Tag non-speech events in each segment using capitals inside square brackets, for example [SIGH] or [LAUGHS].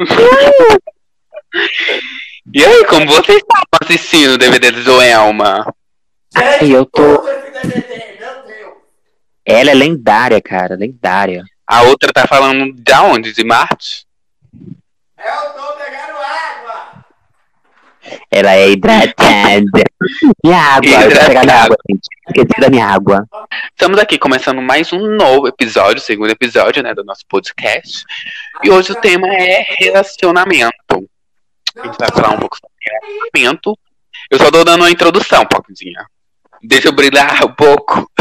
[LAUGHS] E aí, como vocês estavam assistindo o DVD do Joelma? Ai, eu tô. Ela é lendária, cara, lendária. A outra tá falando de onde? De Marte? Eu tô pegando água! Ela é hidratada. [LAUGHS] Minha água, eu vou pegar minha água, gente. Esqueci da minha água. Estamos aqui começando mais um novo episódio, segundo episódio, né, do nosso podcast. E hoje o tema é relacionamento. A gente vai falar um pouco sobre relacionamento. Eu só tô dando uma introdução, Poquinha. Deixa eu brilhar um pouco. [LAUGHS]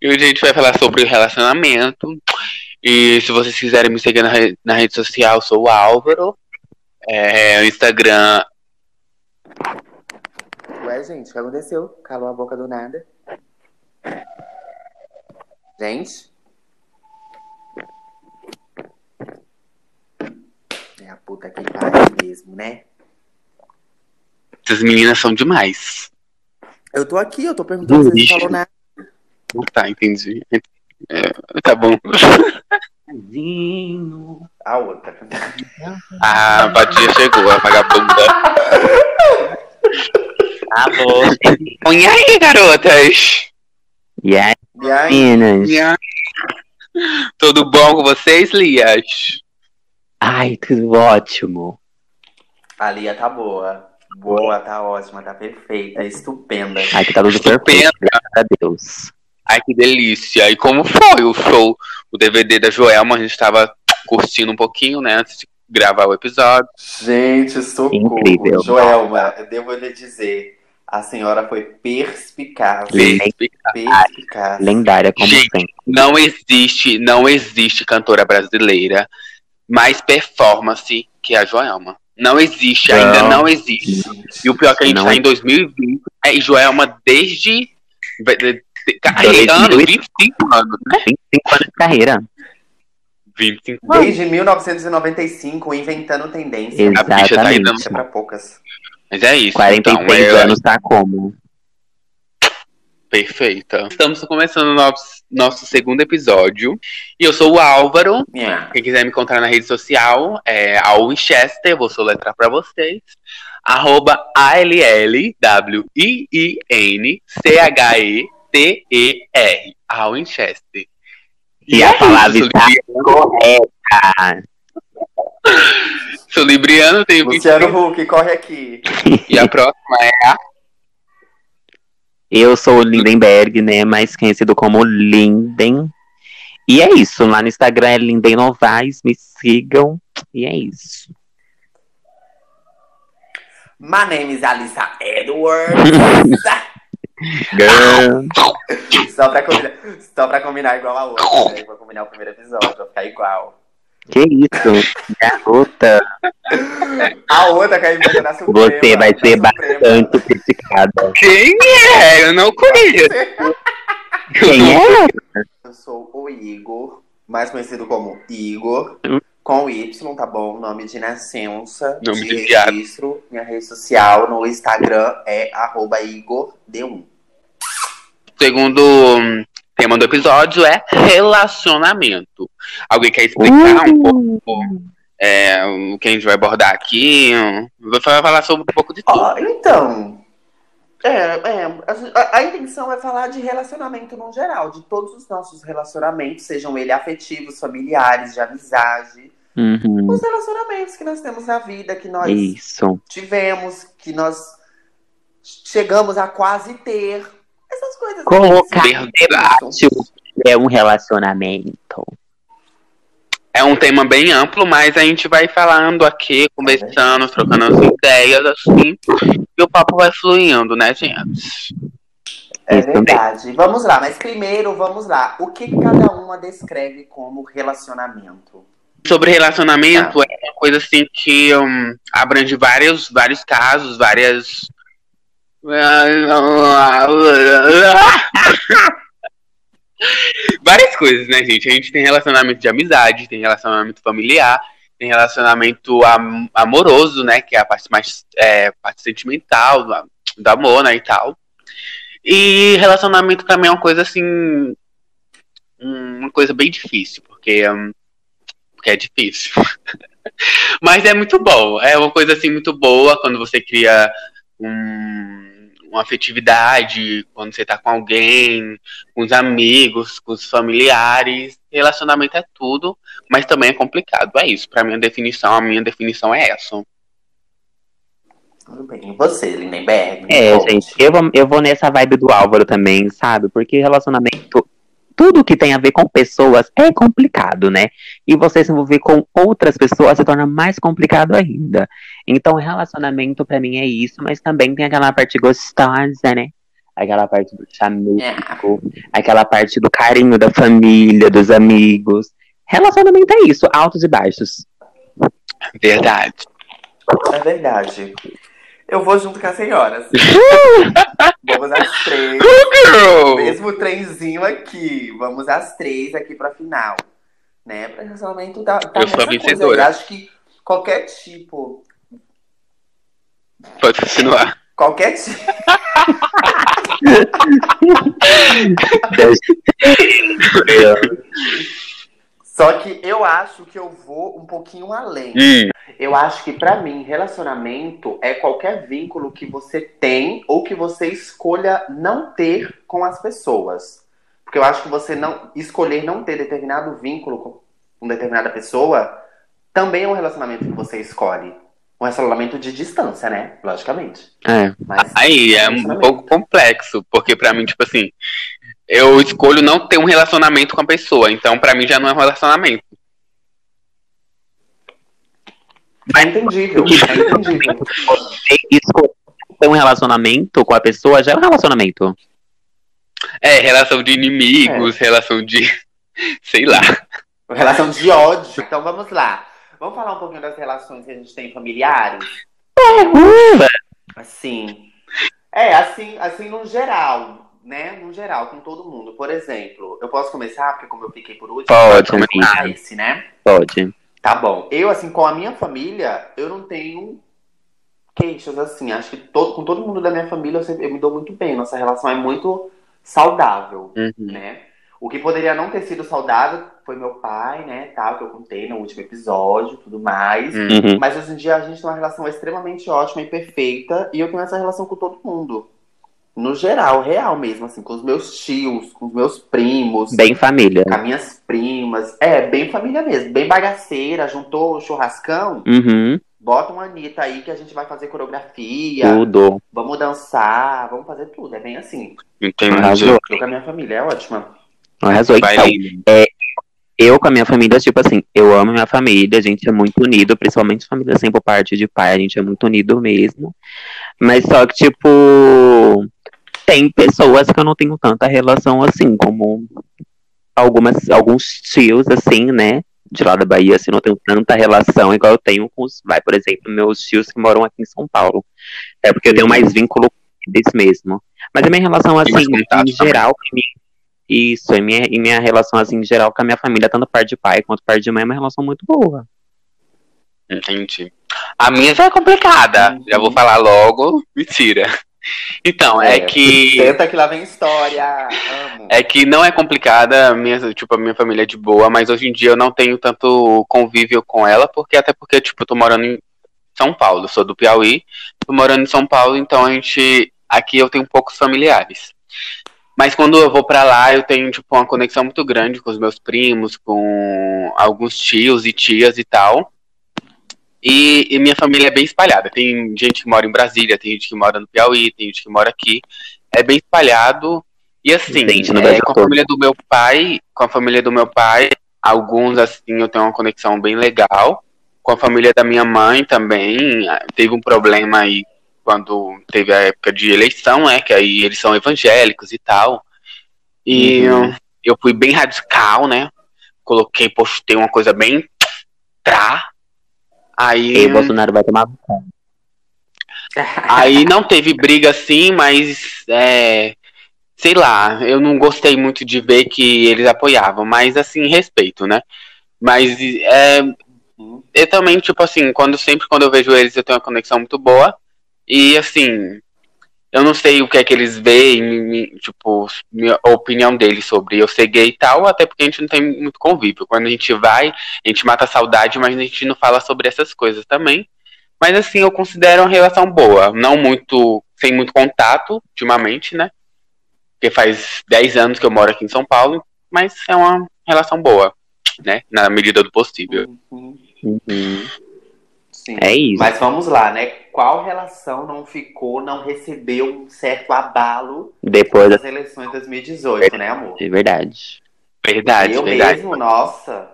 e hoje a gente vai falar sobre relacionamento. E se vocês quiserem me seguir na, re- na rede social, eu sou o Álvaro. É, o Instagram Ué, gente, o que aconteceu? Calou a boca do nada. Gente? É a puta que pariu mesmo, né? Essas meninas são demais. Eu tô aqui, eu tô perguntando se você falou nada. Tá, entendi. É, tá bom. [LAUGHS] A outra. [LAUGHS] A Badia chegou, a vagabunda. Alô. E aí, garotas? E aí, E aí? meninas? E aí? Tudo bom com vocês, Lias? Ai, tudo ótimo. A Lia tá boa. Boa, tá ótima, tá perfeita, estupenda. Ai, que tá tudo Estupenda. perfeito, graças a Deus. Ai, que delícia. E como foi o show, o DVD da Joelma? A gente tava curtindo um pouquinho, né, antes de gravar o episódio. Gente, socorro. Incrível. Joelma, eu devo lhe dizer, a senhora foi perspicaz. Sim. Perspicaz. Lendária como Gente. sempre. Não existe, não existe cantora brasileira mais performance que a Joelma. Não existe, Não. ainda não existe. E o pior é que a gente Não tá é- em 2020, é, e Joelma desde de- de- de- carregando 2008. 25 anos, né? 25 anos de carreira. 25 anos. Desde 1995, inventando tendência. A bicha tá é pra poucas. Mas é isso. 46 então, é- anos tá como? Perfeita. Estamos começando o nosso, nosso segundo episódio. E eu sou o Álvaro. Yeah. Quem quiser me encontrar na rede social é Al Winchester, vou soletrar pra vocês. Arroba A-L-L-W-I-N-C-H-E-T-E-R. Al Winchester. E a palavra está correta. [LAUGHS] sou libriano, tenho 20 Luciano Huck, corre aqui. E a próxima é a Eu sou o Lindenberg, né? Mais conhecido como Linden. E é isso. Lá no Instagram é Linden Novaes. Me sigam. E é isso. My name is Alissa Edwards. [LAUGHS] Só, pra combinar, só pra combinar igual a outra. Né? Vou combinar o primeiro episódio, pra ficar igual. que isso? Garota. A outra inventa da Suprema. Você vai ser Suprema. bastante criticada. Quem é? Eu não conheço. Quem é? Eu sou o Igor, mais conhecido como Igor, com Y, tá bom? Nome de nascença, Nome de de viado. registro. Minha rede social no Instagram é arroba IgorD1. Segundo hum, tema do episódio é relacionamento. Alguém quer explicar um pouco é, o que a gente vai abordar aqui? Vou fa- falar sobre um pouco de tudo. Ó, então, é, é, a, a intenção é falar de relacionamento no geral, de todos os nossos relacionamentos, sejam eles afetivos, familiares, de amizade. Uhum. Os relacionamentos que nós temos na vida, que nós Isso. tivemos, que nós chegamos a quase ter. Essas coisas. Colocar Verdade. É um relacionamento. É um tema bem amplo, mas a gente vai falando aqui, conversando, trocando as ideias, assim, e o papo vai fluindo, né, gente? É verdade. Vamos lá, mas primeiro, vamos lá. O que cada uma descreve como relacionamento? Sobre relacionamento, é uma coisa assim que hum, abrange vários, vários casos, várias. [LAUGHS] várias coisas, né, gente? A gente tem relacionamento de amizade, tem relacionamento familiar, tem relacionamento am- amoroso, né? Que é a parte mais é, parte sentimental do, amor, né? E tal. E relacionamento também é uma coisa assim. Uma coisa bem difícil, porque. hum, porque é difícil. [LAUGHS] Mas é muito bom. É uma coisa assim muito boa quando você cria um, uma afetividade, quando você tá com alguém, com os amigos, com os familiares. Relacionamento é tudo, mas também é complicado. É isso. Para minha definição, a minha definição é essa. Tudo bem. E você, Lindenberg? É, gente, eu vou, eu vou nessa vibe do Álvaro também, sabe? Porque relacionamento, tudo que tem a ver com pessoas é complicado, né? E você se envolver com outras pessoas se torna mais complicado ainda. Então, relacionamento para mim é isso, mas também tem aquela parte gostosa, né? Aquela parte do chamego, é. aquela parte do carinho da família, dos amigos. Relacionamento é isso, altos e baixos. Verdade. É verdade. Eu vou junto com as senhoras. [LAUGHS] Vamos às três. Mesmo trenzinho aqui. Vamos às três aqui pra final. Né? Pra relacionamento tá, tá Eu sou a vencedora. Eu acho que qualquer tipo. Pode continuar. Qualquer tipo. [LAUGHS] Só que eu acho que eu vou um pouquinho além. Hum. Eu acho que para mim, relacionamento é qualquer vínculo que você tem ou que você escolha não ter com as pessoas. Porque eu acho que você não escolher não ter determinado vínculo com determinada pessoa também é um relacionamento que você escolhe. Um relacionamento de distância, né? Logicamente. É. Mas Aí é um pouco complexo, porque para mim, tipo assim, eu escolho não ter um relacionamento com a pessoa. Então, para mim, já não é um relacionamento. É entendível. É entendível. Escolher ter um relacionamento com a pessoa já é um relacionamento. É, relação de inimigos, é. relação de. [LAUGHS] sei lá. Relação de ódio. Então vamos lá. Vamos falar um pouquinho das relações que a gente tem familiares? Uhum. Assim. É, assim, assim no geral né, no geral, com todo mundo. Por exemplo, eu posso começar, porque como eu fiquei por último, pode começar esse, né? Pode. Tá bom. Eu, assim, com a minha família, eu não tenho queixas, assim. Acho que todo, com todo mundo da minha família eu, sempre, eu me dou muito bem. Nossa relação é muito saudável, uhum. né? O que poderia não ter sido saudável foi meu pai, né, tal, que eu contei no último episódio, tudo mais. Uhum. Mas hoje em dia a gente tem uma relação extremamente ótima e perfeita, e eu tenho essa relação com todo mundo no geral, real mesmo, assim, com os meus tios, com os meus primos. Bem família. Com as minhas primas. É, bem família mesmo. Bem bagaceira, juntou o churrascão. Uhum. Bota uma Anitta aí que a gente vai fazer coreografia. Tudo. Vamos dançar, vamos fazer tudo. É bem assim. Entendi. Arrasou. Eu com a minha família, é ótima. Arrasou. Então, é, eu com a minha família, tipo assim, eu amo minha família, a gente é muito unido, principalmente família sempre por parte de pai, a gente é muito unido mesmo. Mas só que, tipo, tem pessoas que eu não tenho tanta relação assim, como algumas, alguns tios, assim, né? De lá da Bahia, assim, não tenho tanta relação igual eu tenho com os, vai, por exemplo, meus tios que moram aqui em São Paulo. É porque eu tenho mais vínculo deles mesmo. Mas a minha relação, assim, em geral, isso, e minha, e minha relação, assim, em geral, com a minha família, tanto parte de pai quanto parte de mãe, é uma relação muito boa. Entendi. A minha já é complicada. Já vou falar logo. Mentira. Então, é, é que. Tenta que lá vem história. Amo. É que não é complicada, minha, tipo, a minha família é de boa, mas hoje em dia eu não tenho tanto convívio com ela, porque até porque, tipo, eu tô morando em São Paulo, sou do Piauí, tô morando em São Paulo, então a gente. Aqui eu tenho poucos familiares. Mas quando eu vou para lá, eu tenho, tipo, uma conexão muito grande com os meus primos, com alguns tios e tias e tal. E, e, minha família é bem espalhada. Tem gente que mora em Brasília, tem gente que mora no Piauí, tem gente que mora aqui. É bem espalhado. E assim, é, com a família do meu pai, com a família do meu pai, alguns assim eu tenho uma conexão bem legal. Com a família da minha mãe também, ah, teve um problema aí quando teve a época de eleição, né? Que aí eles são evangélicos e tal. E uhum. eu, eu fui bem radical, né? Coloquei, postei uma coisa bem tra, Aí. E Bolsonaro vai tomar. [LAUGHS] Aí não teve briga assim, mas é, sei lá, eu não gostei muito de ver que eles apoiavam, mas assim, respeito, né? Mas é, eu também, tipo assim, quando sempre quando eu vejo eles eu tenho uma conexão muito boa. E assim, eu não sei o que é que eles veem, tipo, a opinião deles sobre eu ser gay e tal, até porque a gente não tem muito convívio. Quando a gente vai, a gente mata a saudade, mas a gente não fala sobre essas coisas também. Mas assim, eu considero uma relação boa. Não muito, sem muito contato, ultimamente, né? Porque faz 10 anos que eu moro aqui em São Paulo, mas é uma relação boa, né? Na medida do possível. Uhum. Uhum. Sim. É isso. Mas vamos lá, né? Qual relação não ficou, não recebeu um certo abalo depois das eleições de 2018, né, amor? É verdade. Verdade, eu verdade. mesmo, nossa.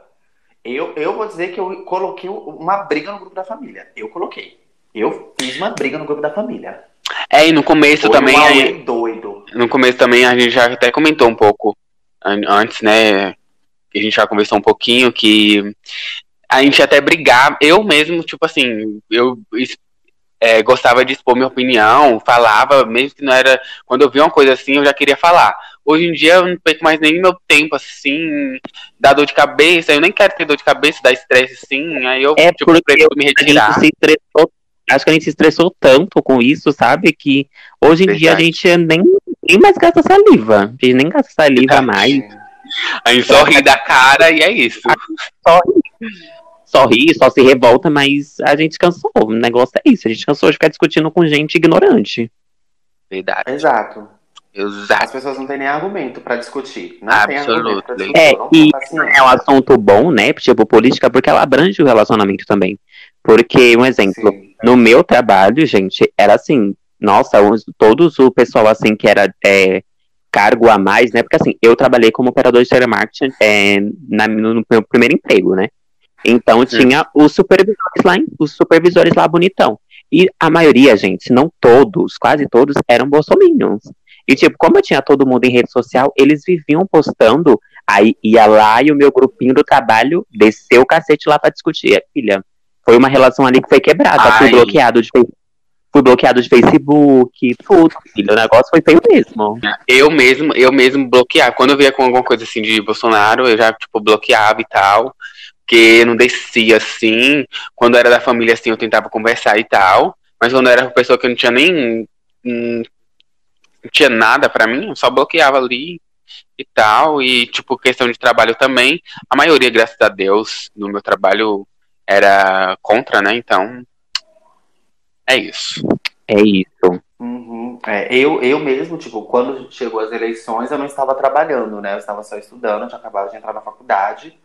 Eu, eu vou dizer que eu coloquei uma briga no grupo da família. Eu coloquei. Eu fiz uma briga no grupo da família. É, e no começo Foi também. Um doido. No começo também a gente já até comentou um pouco antes, né? A gente já conversou um pouquinho que a gente até brigava, eu mesmo, tipo assim, eu é, gostava de expor minha opinião, falava, mesmo que não era. Quando eu via uma coisa assim, eu já queria falar. Hoje em dia eu não perco mais nem meu tempo, assim, dá dor de cabeça, eu nem quero ter dor de cabeça, dá estresse assim, aí eu é tipo, prefiro me retirar. se estressou, acho que a gente se estressou tanto com isso, sabe? Que hoje em Verdade. dia a gente nem, nem mais gasta saliva. A gente nem gasta saliva Verdade. mais. A gente só ri da cara e é isso. Só ri só ri, só se revolta, mas a gente cansou. O negócio é isso. A gente cansou de ficar discutindo com gente ignorante. Verdade. Exato. Exato. As pessoas não têm nem argumento para discutir. Não tem argumento É, e é um assunto bom, né? Tipo, política, porque ela abrange o relacionamento também. Porque, um exemplo, Sim. no meu trabalho, gente, era assim, nossa, todos o pessoal assim que era é, cargo a mais, né? Porque assim, eu trabalhei como operador de telemarketing é, na, no meu primeiro emprego, né? Então tinha os supervisores lá, os supervisores lá bonitão. E a maioria, gente, se não todos, quase todos, eram bolsominions. E tipo, como eu tinha todo mundo em rede social, eles viviam postando, aí ia lá e o meu grupinho do trabalho desceu o cacete lá para discutir. Filha, foi uma relação ali que foi quebrada, Ai. fui bloqueado de fui bloqueado de Facebook, tudo, filho. O negócio foi feio mesmo. Eu mesmo, eu mesmo bloqueava. Quando eu via com alguma coisa assim de Bolsonaro, eu já, tipo, bloqueava e tal porque não descia assim. Quando era da família assim, eu tentava conversar e tal. Mas quando era pessoa que eu não tinha nem. Não tinha nada para mim, eu só bloqueava ali e tal. E, tipo, questão de trabalho também. A maioria, graças a Deus, no meu trabalho era contra, né? Então. É isso. É isso. Uhum. É, eu, eu mesmo, tipo, quando chegou as eleições, eu não estava trabalhando, né? Eu estava só estudando, eu tinha acabado de entrar na faculdade.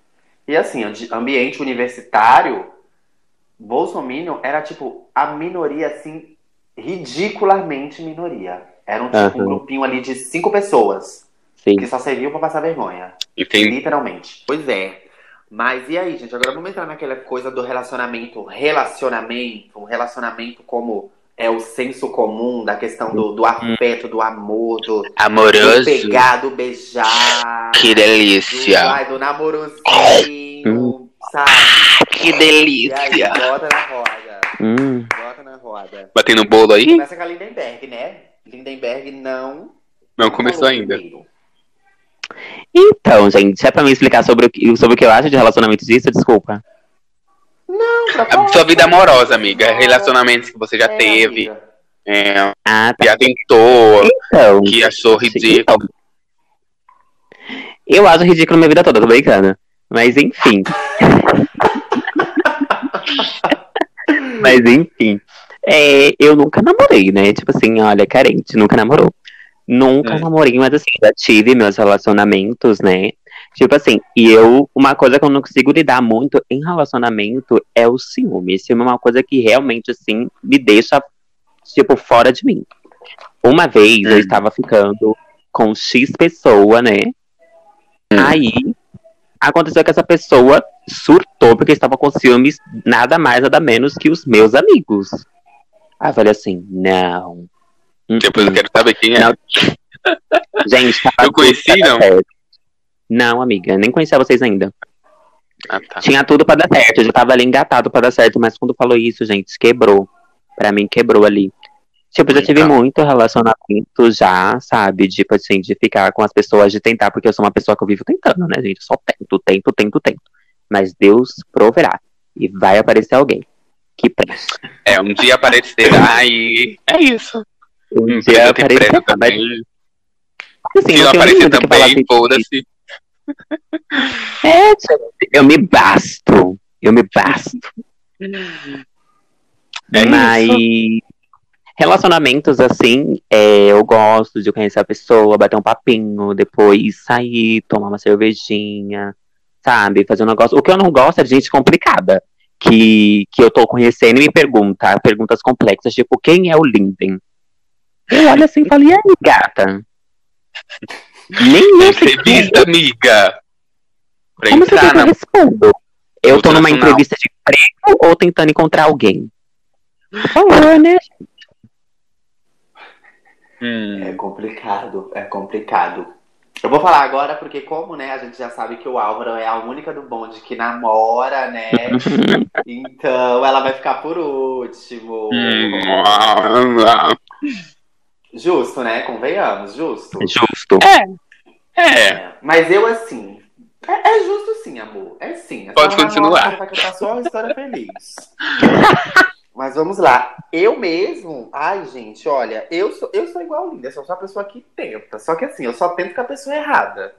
E assim, ambiente universitário, Bolsonaro era tipo a minoria, assim, ridicularmente minoria. Era um, tipo, uhum. um grupinho ali de cinco pessoas. Sim. Que só serviam para passar vergonha. Entendi. Literalmente. Pois é. Mas e aí, gente? Agora vamos entrar naquela coisa do relacionamento. Relacionamento. Um relacionamento como é o senso comum da questão do, do afeto, do amor, do, Amoroso. do pegar, do beijar. Que delícia. Do, ai, do namorozinho, sabe? Que delícia. E aí, bota na roda. Hum. Bota na roda. Batendo bolo aí? Começa com a Lindenberg, né? Lindenberg não. Não começou ainda. Primeiro. Então, gente, se é pra me explicar sobre o, sobre o que eu acho de relacionamentos disso, desculpa. Não, pra A sua vida amorosa, amiga. Relacionamentos que você já é, teve. É, ah, tá. Já tentou. Então, que achou ridículo. Então, eu acho ridículo minha vida toda, tô brincando. Mas enfim. [LAUGHS] Mas enfim. É, eu nunca namorei, né? Tipo assim, olha, carente, nunca namorou. Nunca é. namorei, mas assim, já tive meus relacionamentos, né? Tipo assim, e eu, uma coisa que eu não consigo lidar muito em relacionamento é o ciúme. Ciúme é uma coisa que realmente, assim, me deixa, tipo, fora de mim. Uma vez hum. eu estava ficando com X pessoa, né? Hum. Aí aconteceu que essa pessoa surtou porque estava com ciúmes nada mais, nada menos que os meus amigos. Aí eu falei assim, não. Depois eu quero saber quem é. Não. [LAUGHS] Gente, eu conheci, não? Certo. Não, amiga, nem conhecia vocês ainda. Ah, tá. Tinha tudo para dar certo, eu já tava ali engatado pra dar certo, mas quando falou isso, gente, quebrou. Pra mim, quebrou ali. Tipo, já tive então. muito relacionamento já, sabe? Tipo assim, de ficar com as pessoas, de tentar, porque eu sou uma pessoa que eu vivo tentando, né, gente? Só tento, tento, tento, tento. Mas Deus proverá. E vai aparecer alguém que presta. É, um dia aparecerá e é isso. Um Empresa dia tem aparecer, pressa mas, também. assim, Se não aparecer também, de- foda-se. É, eu me basto. Eu me basto. É Mas relacionamentos assim, é, eu gosto de conhecer a pessoa, bater um papinho, depois sair, tomar uma cervejinha, sabe? Fazer um negócio. O que eu não gosto é de gente complicada. Que, que eu tô conhecendo e me pergunta perguntas complexas, tipo, quem é o Linden? Eu olho assim e falo, e aí, gata? Nem eu quem é. Entrevista, amiga. Pra Como você quer entrar que eu na. respondo? Eu tô numa entrevista de emprego ou tentando encontrar alguém? Por favor, né? Hum, É complicado, é complicado. Eu vou falar agora porque, como, né, a gente já sabe que o Álvaro é a única do bonde que namora, né? [LAUGHS] Então ela vai ficar por último. Justo, né? Convenhamos, justo. Justo. É, Mas eu, assim. É, é justo sim, amor. É sim. É Pode só uma continuar. Pra contar só uma história feliz. [LAUGHS] Mas vamos lá. Eu mesmo. Ai, gente, olha, eu sou, eu sou igual linda. Eu sou só a pessoa que tenta. Só que assim, eu só tento com a pessoa errada.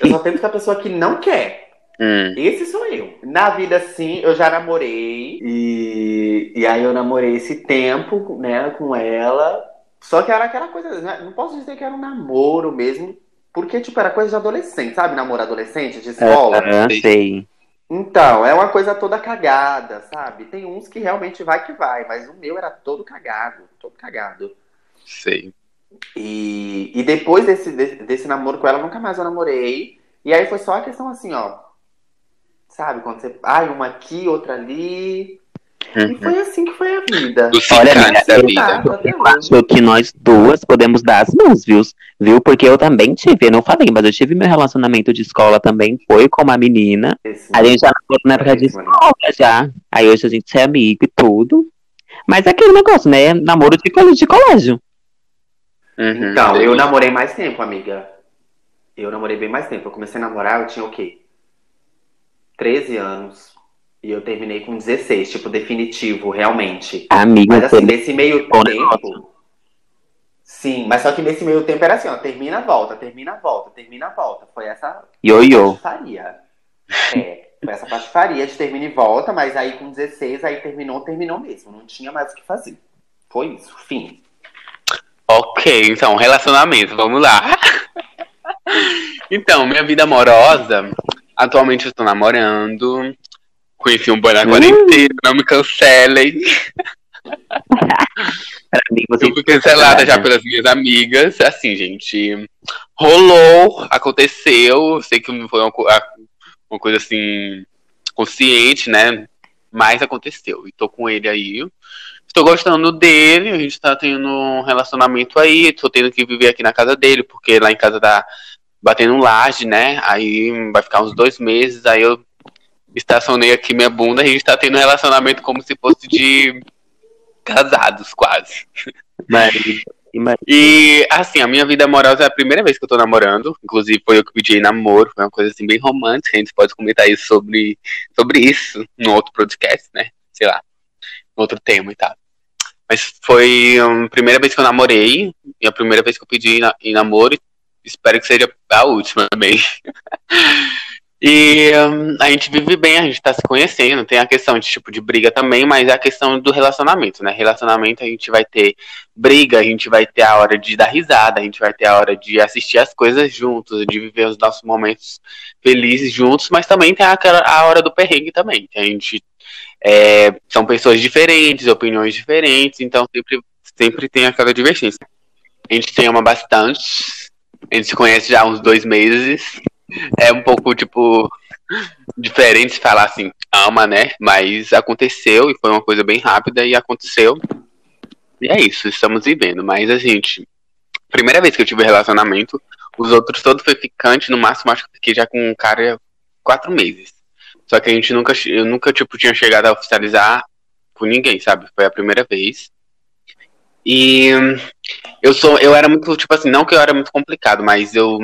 Eu só tento com a pessoa que não quer. hum, Esse sou eu. Na vida, sim, eu já namorei. E, e aí eu namorei esse tempo, né, com ela. Só que era aquela coisa, né, não posso dizer que era um namoro mesmo. Porque, tipo, era coisa de adolescente, sabe? Namoro adolescente, de escola. Ah, sei. Então, é uma coisa toda cagada, sabe? Tem uns que realmente vai que vai, mas o meu era todo cagado, todo cagado. sei. E, e depois desse, desse, desse namoro com ela, nunca mais eu namorei. E aí foi só a questão assim, ó. Sabe, quando você. Ai, uma aqui, outra ali. E Uhum. foi assim que foi a vida. Olha, cicantes da eu- vida. Exato, até Eu acho que nós duas podemos dar as mãos, viu? Viu? Porque eu também tive, eu não falei, mas eu tive meu relacionamento de escola também, foi com uma menina. Esse- A gente já namorou na época de escola já. Aí hoje a gente é amigo e tudo. Mas é aquele negócio, né? Namoro de colégio. De colégio. Uhum. Então, eu namorei mais tempo, amiga. Eu namorei bem mais tempo. Eu comecei a namorar, eu tinha o quê? 13 anos. E eu terminei com 16, tipo, definitivo, realmente. Amigo, Mas assim, nesse meio tempo. Sim, mas só que nesse meio tempo era assim, ó, termina, volta, termina, volta, termina, volta. Foi essa ioiô. patifaria. É, foi essa patifaria de termina e volta, mas aí com 16, aí terminou, terminou mesmo. Não tinha mais o que fazer. Foi isso, fim. Ok, então, relacionamento, vamos lá. [LAUGHS] então, minha vida amorosa, atualmente eu estou namorando. Conheci um boy na quarentena, não me cancelem. [LAUGHS] Mim, você Eu fui cancelada já pelas minhas amigas. Assim, gente, rolou, aconteceu. Sei que não foi uma, uma coisa assim consciente, né? Mas aconteceu. E tô com ele aí. Estou gostando dele, a gente tá tendo um relacionamento aí. Tô tendo que viver aqui na casa dele, porque lá em casa tá batendo um laje, né? Aí vai ficar uns dois meses. Aí eu estacionei aqui minha bunda. A gente tá tendo um relacionamento como se fosse de casados, quase. Mas, mas, E, assim, a minha vida amorosa é a primeira vez que eu tô namorando. Inclusive, foi eu que pedi namoro. Foi uma coisa, assim, bem romântica. A gente pode comentar isso sobre, sobre isso no outro podcast, né? Sei lá. Outro tema e tal. Mas foi a primeira vez que eu namorei. E a primeira vez que eu pedi na- em namoro. Espero que seja a última também. [LAUGHS] E hum, a gente vive bem, a gente tá se conhecendo. Tem a questão de tipo de briga também, mas é a questão do relacionamento, né? Relacionamento a gente vai ter briga, a gente vai ter a hora de dar risada, a gente vai ter a hora de assistir as coisas juntos, de viver os nossos momentos felizes juntos, mas também tem aquela, a hora do perrengue também. que A gente é, são pessoas diferentes, opiniões diferentes, então sempre, sempre tem aquela divergência. A gente se ama bastante, a gente se conhece já há uns dois meses. É um pouco, tipo, diferente falar assim, ama, né? Mas aconteceu e foi uma coisa bem rápida e aconteceu. E é isso, estamos vivendo. Mas a gente, primeira vez que eu tive relacionamento, os outros todos foi ficante, no máximo acho que fiquei já com um cara quatro meses. Só que a gente nunca, eu nunca, tipo, tinha chegado a oficializar com ninguém, sabe? Foi a primeira vez. E eu sou, eu era muito, tipo assim, não que eu era muito complicado, mas eu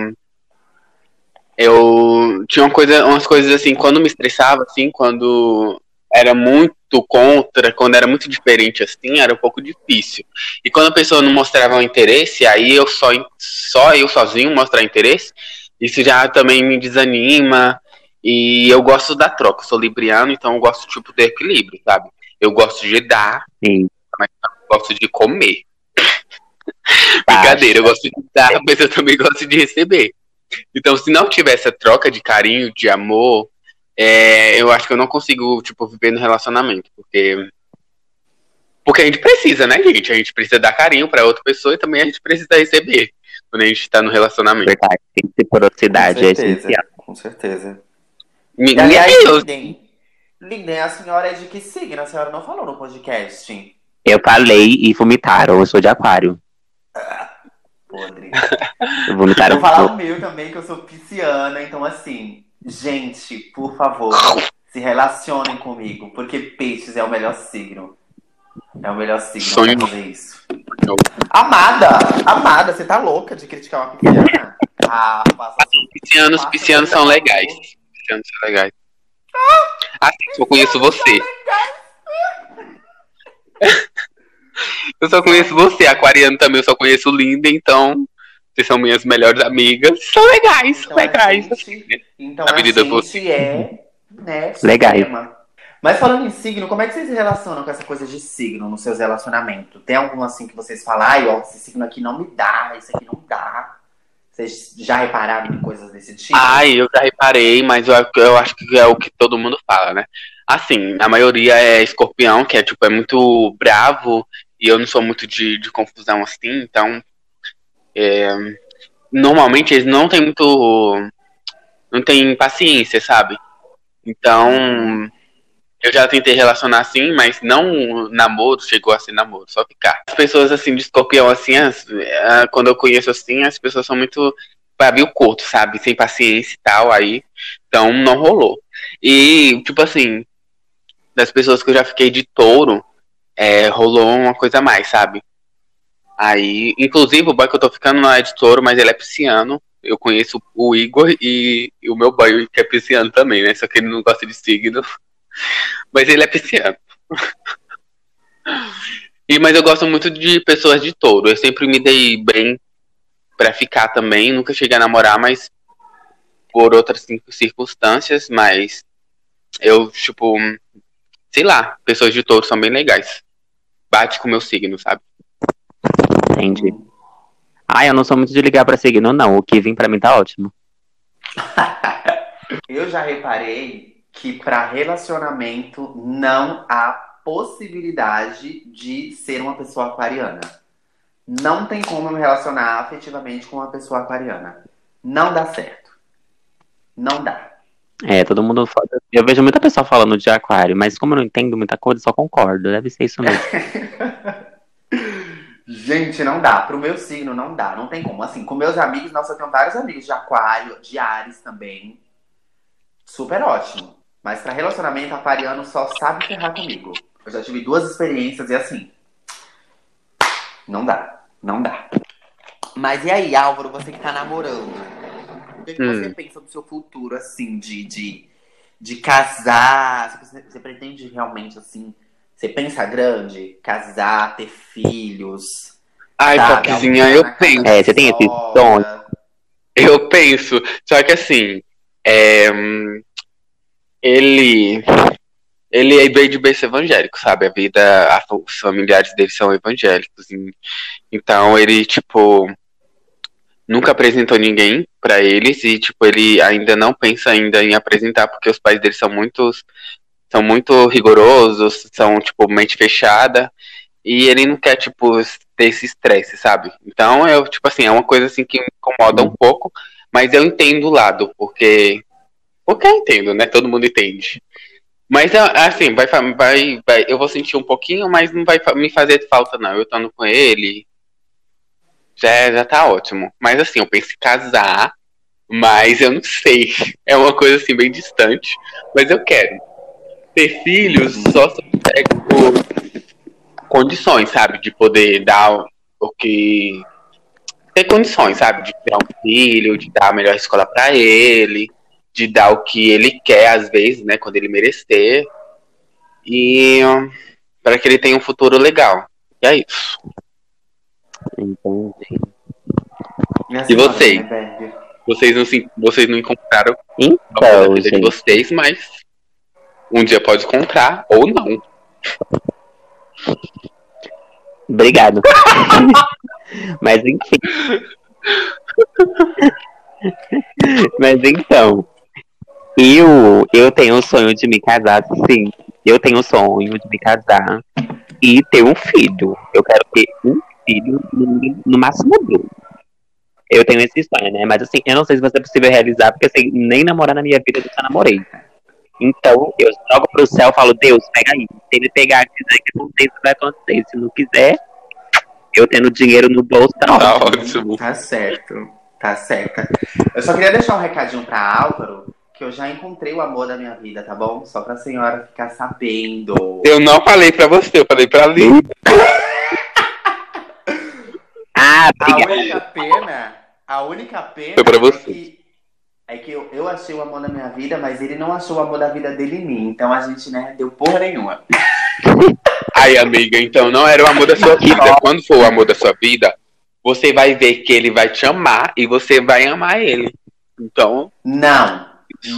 eu tinha uma coisa, umas coisas assim, quando me estressava, assim, quando era muito contra, quando era muito diferente assim, era um pouco difícil. E quando a pessoa não mostrava um interesse, aí eu só, só eu sozinho mostrar interesse, isso já também me desanima. E eu gosto da troca, eu sou libriano, então eu gosto tipo do equilíbrio, sabe? Eu gosto de dar, Sim. mas eu gosto de comer. Brincadeira, eu gosto de dar, [LAUGHS] mas eu também gosto de receber. Então, se não tiver essa troca de carinho, de amor, é, eu acho que eu não consigo, tipo, viver no relacionamento, porque porque a gente precisa, né, gente? A gente precisa dar carinho para outra pessoa e também a gente precisa receber quando a gente tá no relacionamento. Verdade, reciprocidade Com é certeza. essencial. Com certeza. Me, E aliás, eu- Linden, Linden, a senhora é de que signo? A senhora não falou no podcast. Eu falei e vomitaram, eu sou de aquário. Podre. Eu vomitaram Vou falar o meu também, que eu sou pisciana, então assim, gente, por favor, se relacionem comigo, porque peixes é o melhor signo. É o melhor signo Sonho. pra fazer isso. Amada! Amada, você tá louca de criticar uma pisciana? Ah, faça seu piscianos, piscianos são legais. Piscianos são legais. Ah, sim, eu conheço você. [LAUGHS] Eu só conheço você, aquariano também, eu só conheço o Linda, então vocês são minhas melhores amigas. São legais, são Então a legais. gente- Então A a gente é, né, Legais. suprema. Mas falando em signo, como é que vocês se relacionam com essa coisa de signo nos seus relacionamentos? Tem algum assim que vocês falam, ai, ó, esse signo aqui não me dá, esse aqui não dá. Vocês já repararam em coisas desse tipo? Ai, eu já reparei, mas eu, eu acho que é o que todo mundo fala, né? Assim, a maioria é escorpião, que é tipo, é muito bravo, e eu não sou muito de, de confusão assim, então. É, normalmente eles não têm muito. Não tem paciência, sabe? Então. Eu já tentei relacionar assim, mas não namoro, chegou a ser namoro, só ficar. As pessoas assim de escorpião, assim, as- ah, quando eu conheço assim, as pessoas são muito pavio curto, sabe? Sem paciência e tal, aí. Então não rolou. E, tipo assim, das pessoas que eu já fiquei de touro, é, rolou uma coisa mais, sabe? Aí, inclusive, o boy que eu tô ficando não é de touro, mas ele é pisciano. Eu conheço o Igor e, e o meu boy, que é pisciano também, né? Só que ele não gosta de signo. [LAUGHS] Mas ele é pisciano. [LAUGHS] E, mas eu gosto muito de pessoas de touro. Eu sempre me dei bem pra ficar também. Nunca cheguei a namorar, mas por outras circunstâncias. Mas eu, tipo, sei lá, pessoas de touro são bem legais. Bate com o meu signo, sabe? Entendi. Ah, eu não sou muito de ligar pra signo, não. O que vem pra mim tá ótimo. [LAUGHS] Eu já reparei que para relacionamento não há possibilidade de ser uma pessoa aquariana. Não tem como me relacionar afetivamente com uma pessoa aquariana. Não dá certo. Não dá. É, todo mundo fala. Eu vejo muita pessoa falando de aquário, mas como eu não entendo muita coisa, só concordo. Deve ser isso mesmo. [LAUGHS] Gente, não dá. Pro meu signo, não dá. Não tem como. Assim, com meus amigos, nossa, eu tenho vários amigos de aquário, de Ares também. Super ótimo. Mas pra relacionamento, aquariano só sabe ferrar comigo. Eu já tive duas experiências e assim. Não dá. Não dá. Mas e aí, Álvaro, você que tá namorando? O que, Hum. você pensa do seu futuro, assim, de, de, de casar? Você pretende realmente, assim, você pensa grande? Casar, ter filhos? Ai, sabe? Popzinha, eu penso. É, você tem esse sonho? Eu penso. Só que assim, é, ele. Ele veio de berço evangélico, sabe? A vida, a- os familiares dele são evangélicos. e- Então ele, tipo, nunca apresentou ninguém pra eles e, tipo, ele ainda não pensa ainda em apresentar porque os pais dele são muito, são muito rigorosos, são, tipo, mente fechada. E ele não quer, tipo, ter esse estresse, sabe? Então, eu, tipo assim, é uma coisa assim que me incomoda um pouco, mas eu entendo o lado, porque. Porque eu entendo, né? Todo mundo entende. Mas, assim, vai, vai, vai, eu vou sentir um pouquinho, mas não vai me fazer falta, não. Eu estando com ele, já, já tá ótimo. Mas, assim, eu penso em casar, mas eu não sei. [LAUGHS] É uma coisa, assim, bem distante. Mas eu quero. Ter filhos só se eu pego condições, sabe? De poder dar o- que. Ter condições, sabe? De criar um filho, de dar a melhor escola pra ele, de dar o que ele quer, às vezes, né? Quando ele merecer. E para que ele tenha um futuro legal. E é isso. Entendi. E vocês? Vocês não, se, vocês não encontraram Então, a vida de gente. vocês, mas um dia pode encontrar ou não. Obrigado. [LAUGHS] Mas enfim. [LAUGHS] Mas então, eu, eu tenho o sonho de me casar, sim. Eu tenho o sonho de me casar e ter um filho. Eu quero ter um filho, no, no máximo dois. Eu tenho esse sonho, né? Mas assim, eu não sei se vai ser possível realizar, porque assim, nem namorar na minha vida eu já namorei. Então, eu jogo pro céu e falo, Deus, pega aí. Se ele pegar, quiser que aconteça, vai acontecer. Se não quiser, eu tendo dinheiro no bolso, tá Tá ótimo. ótimo. Tá certo, tá certo. Eu só queria deixar um recadinho pra Álvaro, que eu já encontrei o amor da minha vida, tá bom? Só pra senhora ficar sabendo. Eu não falei pra você, eu falei pra Lili. Ah, A obrigado. única pena, a única pena Foi pra é você. que, é que eu, eu achei o amor da minha vida, mas ele não achou o amor da vida dele em mim. Então a gente, né, deu porra nenhuma. [LAUGHS] Aí, amiga, então não era o amor da sua vida. Quando for o amor da sua vida, você vai ver que ele vai te amar e você vai amar ele. Então, Não,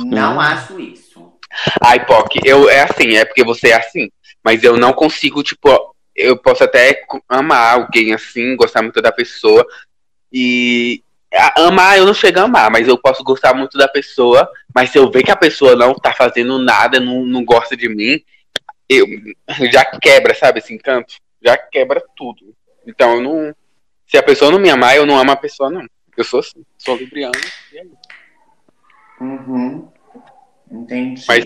não Hum. acho isso. ai, Poc, eu é assim, é porque você é assim. Mas eu não consigo, tipo, eu posso até amar alguém assim, gostar muito da pessoa. E amar, eu não chego a amar, mas eu posso gostar muito da pessoa. Mas se eu ver que a pessoa não tá fazendo nada, não, não gosta de mim, eu já quebra, sabe, esse encanto? Já quebra tudo. Então eu não. Se a pessoa não me amar, eu não amo a pessoa, não. Eu sou assim, sou libriano. e é. Uhum. Entendi. Mas-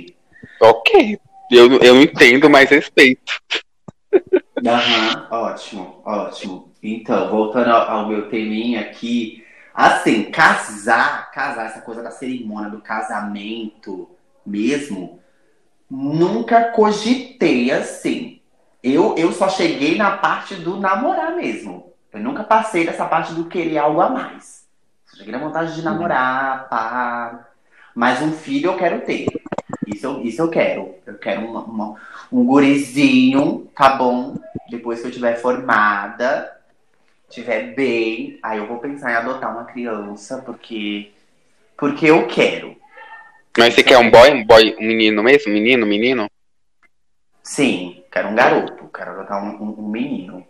Ok. Eu, eu entendo, mas respeito. Aham, ótimo, ótimo. Então, voltando ao, ao meu teminha aqui, assim, casar, casar, essa coisa da cerimônia, do casamento mesmo, nunca cogitei assim. Eu, eu só cheguei na parte do namorar mesmo. Eu nunca passei dessa parte do querer algo a mais. Só cheguei na vontade de namorar, pá. Mas um filho eu quero ter. Isso eu, isso eu quero. Eu quero uma- uma, um gurizinho, tá bom? Depois que eu tiver formada, tiver bem, aí eu vou pensar em adotar uma criança, porque porque eu quero. Mas você quer um boy, um boy, um menino mesmo? Menino, menino? Sim, quero um garoto, quero adotar um, um- um menino.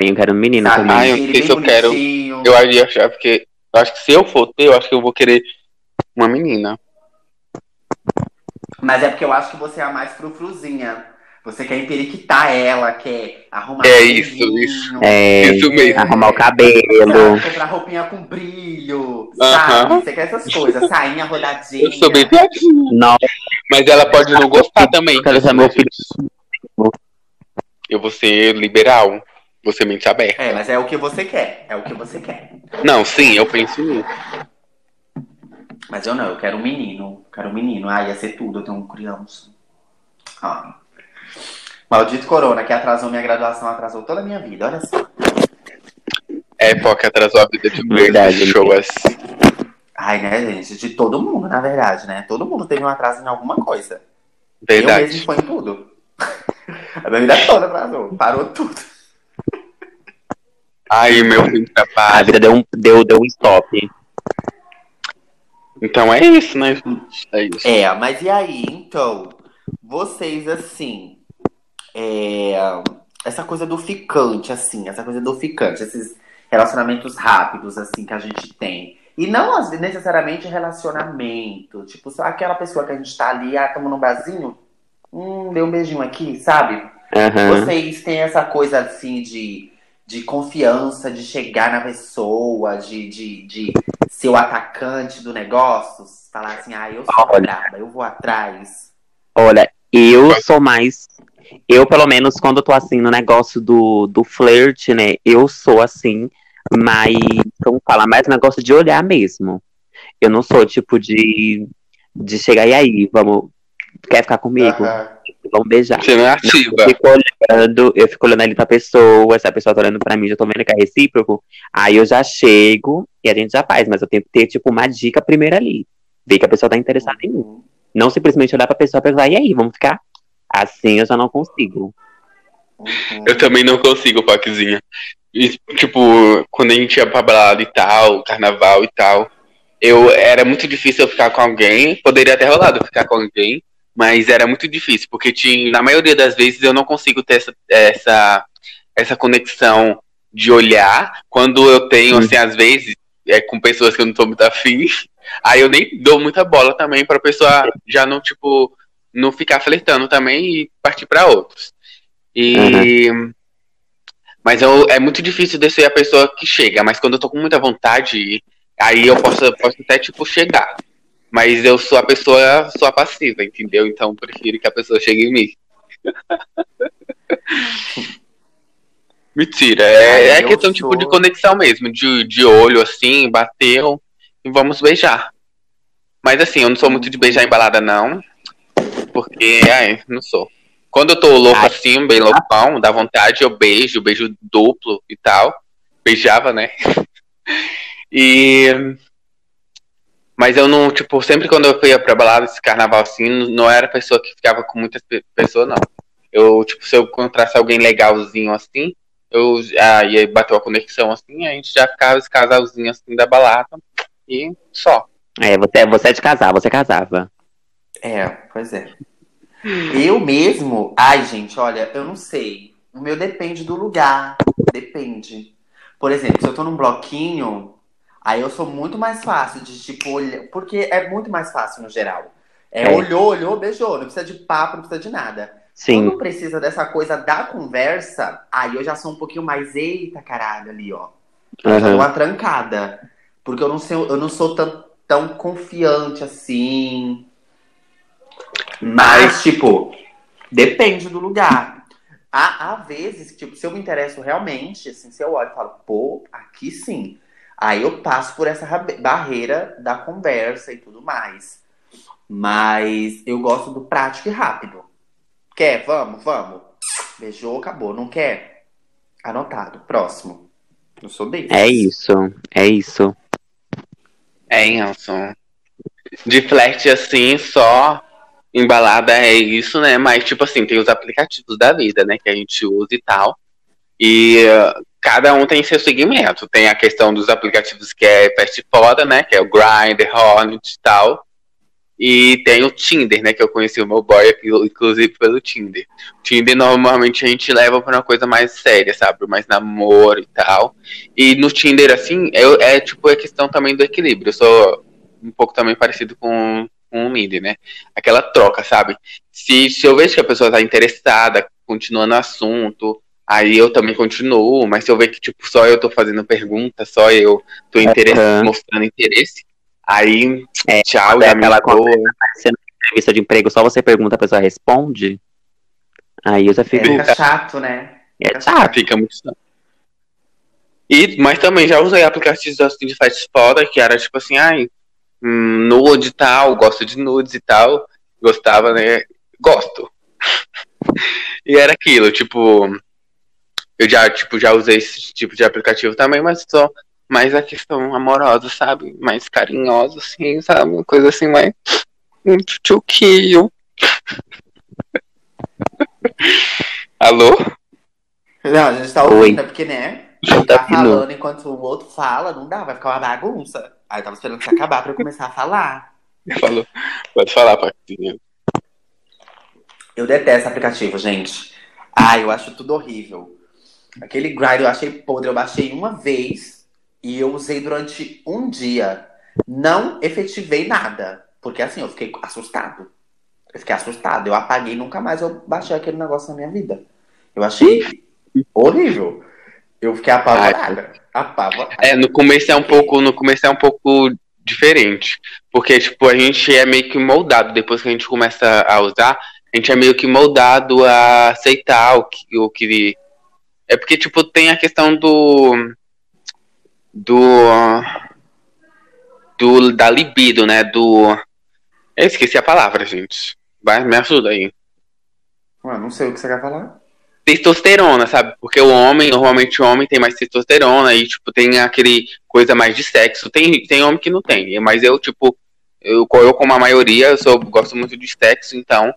Eu quero um menino Sabe? também. Ah, eu sei se eu quero. Eu iria achar, porque eu acho que se eu for ter, eu acho que eu vou querer uma menina. Mas é porque eu acho que você é a mais frufruzinha. Você quer emperiquitar ela, quer arrumar É cabelinho, isso, isso. É, Isso mesmo. arrumar o cabelo. sabe? Comprar roupinha com brilho, sabe? Aham. Você quer essas coisas, sainha rodadinha. Eu sou bem piadinho. Não, Mas ela pode não gostar também. quero ser meu filho. Eu vou ser liberal. Vou ser mente aberta. É, mas é o que você quer. É o que você quer. Não, sim, eu penso nisso. Mas eu não, eu quero um menino. Quero um menino. Ah, ia ser tudo, eu tenho um criança. Ai. Maldito Corona, que atrasou minha graduação, atrasou toda a minha vida. Olha só. É, porque atrasou a vida de um Verdade. show assim. Ai, né, gente? De todo mundo, na verdade, né? Todo mundo teve um atraso em alguma coisa. Eu mesmo Verdade. foi em tudo. [LAUGHS] A minha vida toda atrasou. Parou tudo. Ai, meu fim de A vida deu um, deu, deu um stop. Então é isso, né? É isso. É, mas e aí, então? Vocês, assim. É, essa coisa do ficante, assim, essa coisa do ficante, esses relacionamentos rápidos, assim, que a gente tem. E não necessariamente relacionamento. Tipo, só aquela pessoa que a gente tá ali, ah, tamo num barzinho, hum, deu um beijinho aqui, sabe? Aham. Vocês têm essa coisa assim de, de confiança, de chegar na pessoa, de, de, de ser o atacante do negócio, falar assim, ah, eu sou braba, eu vou atrás. Olha, eu sou mais. Eu, pelo menos, quando eu tô assim no negócio do, do flerte, né? Eu sou assim, mas. Como fala? Mais negócio de olhar mesmo. Eu não sou tipo de. De chegar e aí, vamos. Quer ficar comigo? Vamos beijar. Você não é Eu ativa. fico olhando, eu fico olhando ali pra pessoa, se a pessoa tá olhando pra mim, já tô vendo que é recíproco, aí eu já chego e a gente já faz, mas eu tenho que ter, tipo, uma dica primeiro ali. Ver que a pessoa tá interessada em mim. Não simplesmente olhar pra pessoa e pensar, e aí, vamos ficar? Assim eu já não consigo. Uhum. Eu também não consigo, Paquezinha. E, tipo, quando a gente ia pra balada e tal, carnaval e tal, eu era muito difícil eu ficar com alguém. Poderia ter rolado ficar com alguém, mas era muito difícil, porque tinha, na maioria das vezes eu não consigo ter essa, essa, essa conexão de olhar. Quando eu tenho, assim, às vezes, é com pessoas que eu não tô muito afim, [LAUGHS] aí eu nem dou muita bola também pra pessoa já não, tipo, não ficar flertando também e partir para outros. E. Uhum. Mas eu, é muito difícil descer a pessoa que chega, mas quando eu tô com muita vontade, aí eu posso, posso até, tipo, chegar. Mas eu sou a pessoa, sou a passiva, entendeu? Então prefiro que a pessoa chegue em mim. [LAUGHS] Mentira, é, é questão sou... tipo de conexão mesmo, de, de olho assim, bateu e vamos beijar. Mas assim, eu não sou muito de beijar em balada, não. Porque, ai, não sou. Quando eu tô louco Ai. assim, bem loucão, dá vontade, eu beijo, beijo duplo e tal. Beijava, né? [LAUGHS] e. Mas eu não, tipo, sempre quando eu ia pra balada esse carnaval assim, não era pessoa que ficava com muitas pessoas, não. Eu, tipo, se eu encontrasse alguém legalzinho assim, eu aí bateu a conexão assim, a gente já ficava esse casalzinho assim da balada e só. É, você, você é de casar, você casava. É, pois é. Eu mesmo, ai gente, olha, eu não sei. O meu depende do lugar, depende. Por exemplo, se eu tô num bloquinho, aí eu sou muito mais fácil de tipo olhar, porque é muito mais fácil no geral. É, é. olhou, olhou, beijou, não precisa de papo, não precisa de nada. Sim. Quando precisa dessa coisa da conversa, aí eu já sou um pouquinho mais eita caralho ali, ó. Uhum. Já uma trancada. Porque eu não sei, eu não sou tão, tão confiante assim. Mas, tipo, depende do lugar. Há, há vezes, tipo, se eu me interesso realmente, assim, se eu olho e falo, pô, aqui sim. Aí eu passo por essa barreira da conversa e tudo mais. Mas eu gosto do prático e rápido. Quer? Vamos, vamos. Beijou, acabou. Não quer? Anotado. Próximo. Eu sou desse. É isso, é isso. É, Anson. De flerte assim, só embalada é isso, né? Mas, tipo assim, tem os aplicativos da vida, né? Que a gente usa e tal. E uh, cada um tem seu segmento. Tem a questão dos aplicativos que é fast foda, né? Que é o Grindr, Hornet e tal. E tem o Tinder, né? Que eu conheci o meu boy, inclusive, pelo Tinder. O Tinder, normalmente, a gente leva pra uma coisa mais séria, sabe? Mais namoro e tal. E no Tinder, assim, é, é tipo a questão também do equilíbrio. Eu sou um pouco também parecido com com o Mindy, né? Aquela troca, sabe? Se, se eu vejo que a pessoa tá interessada, continua no assunto, aí eu também continuo, mas se eu ver que, tipo, só eu tô fazendo pergunta, só eu tô interesse, uhum. mostrando interesse, aí, é, tchau, já aquela tô... entrevista de emprego, só você pergunta, a pessoa responde, aí eu já fico... É, fica chato, né? É chato. Fica muito chato. E, mas também já usei aplicativos assim de fast foda, que era tipo assim, ai, nude e tal, gosto de nudes e tal. Gostava, né? Gosto. [LAUGHS] e era aquilo, tipo. Eu já, tipo, já usei esse tipo de aplicativo também, mas só mais a questão amorosa, sabe? Mais carinhosa, assim, sabe? Uma coisa assim, mais. Um tchuquinho. [LAUGHS] Alô? Não, a gente tá ouvindo, é porque, né? Tá, tá falando enquanto o outro fala, não dá, vai ficar uma bagunça. Aí eu tava esperando você acabar pra eu começar a falar. [LAUGHS] Falou. Pode falar, Paquinha. Eu detesto aplicativo, gente. Ai, eu acho tudo horrível. Aquele grind eu achei podre, eu baixei uma vez e eu usei durante um dia. Não efetivei nada. Porque assim, eu fiquei assustado. Eu fiquei assustado. Eu apaguei nunca mais eu baixei aquele negócio na minha vida. Eu achei horrível. Eu fiquei apavorada. apavorada. É, no começo é um pouco, no começo é um pouco diferente, porque tipo a gente é meio que moldado depois que a gente começa a usar, a gente é meio que moldado a aceitar o que, o que é porque tipo tem a questão do do do da libido, né? Do eu esqueci a palavra, gente. Vai, me ajuda aí. Ué, não sei o que você quer falar testosterona, sabe? Porque o homem, normalmente o homem tem mais testosterona e, tipo, tem aquele coisa mais de sexo. Tem, tem homem que não tem, mas eu, tipo, Eu, eu como a maioria, eu sou, gosto muito de sexo, então,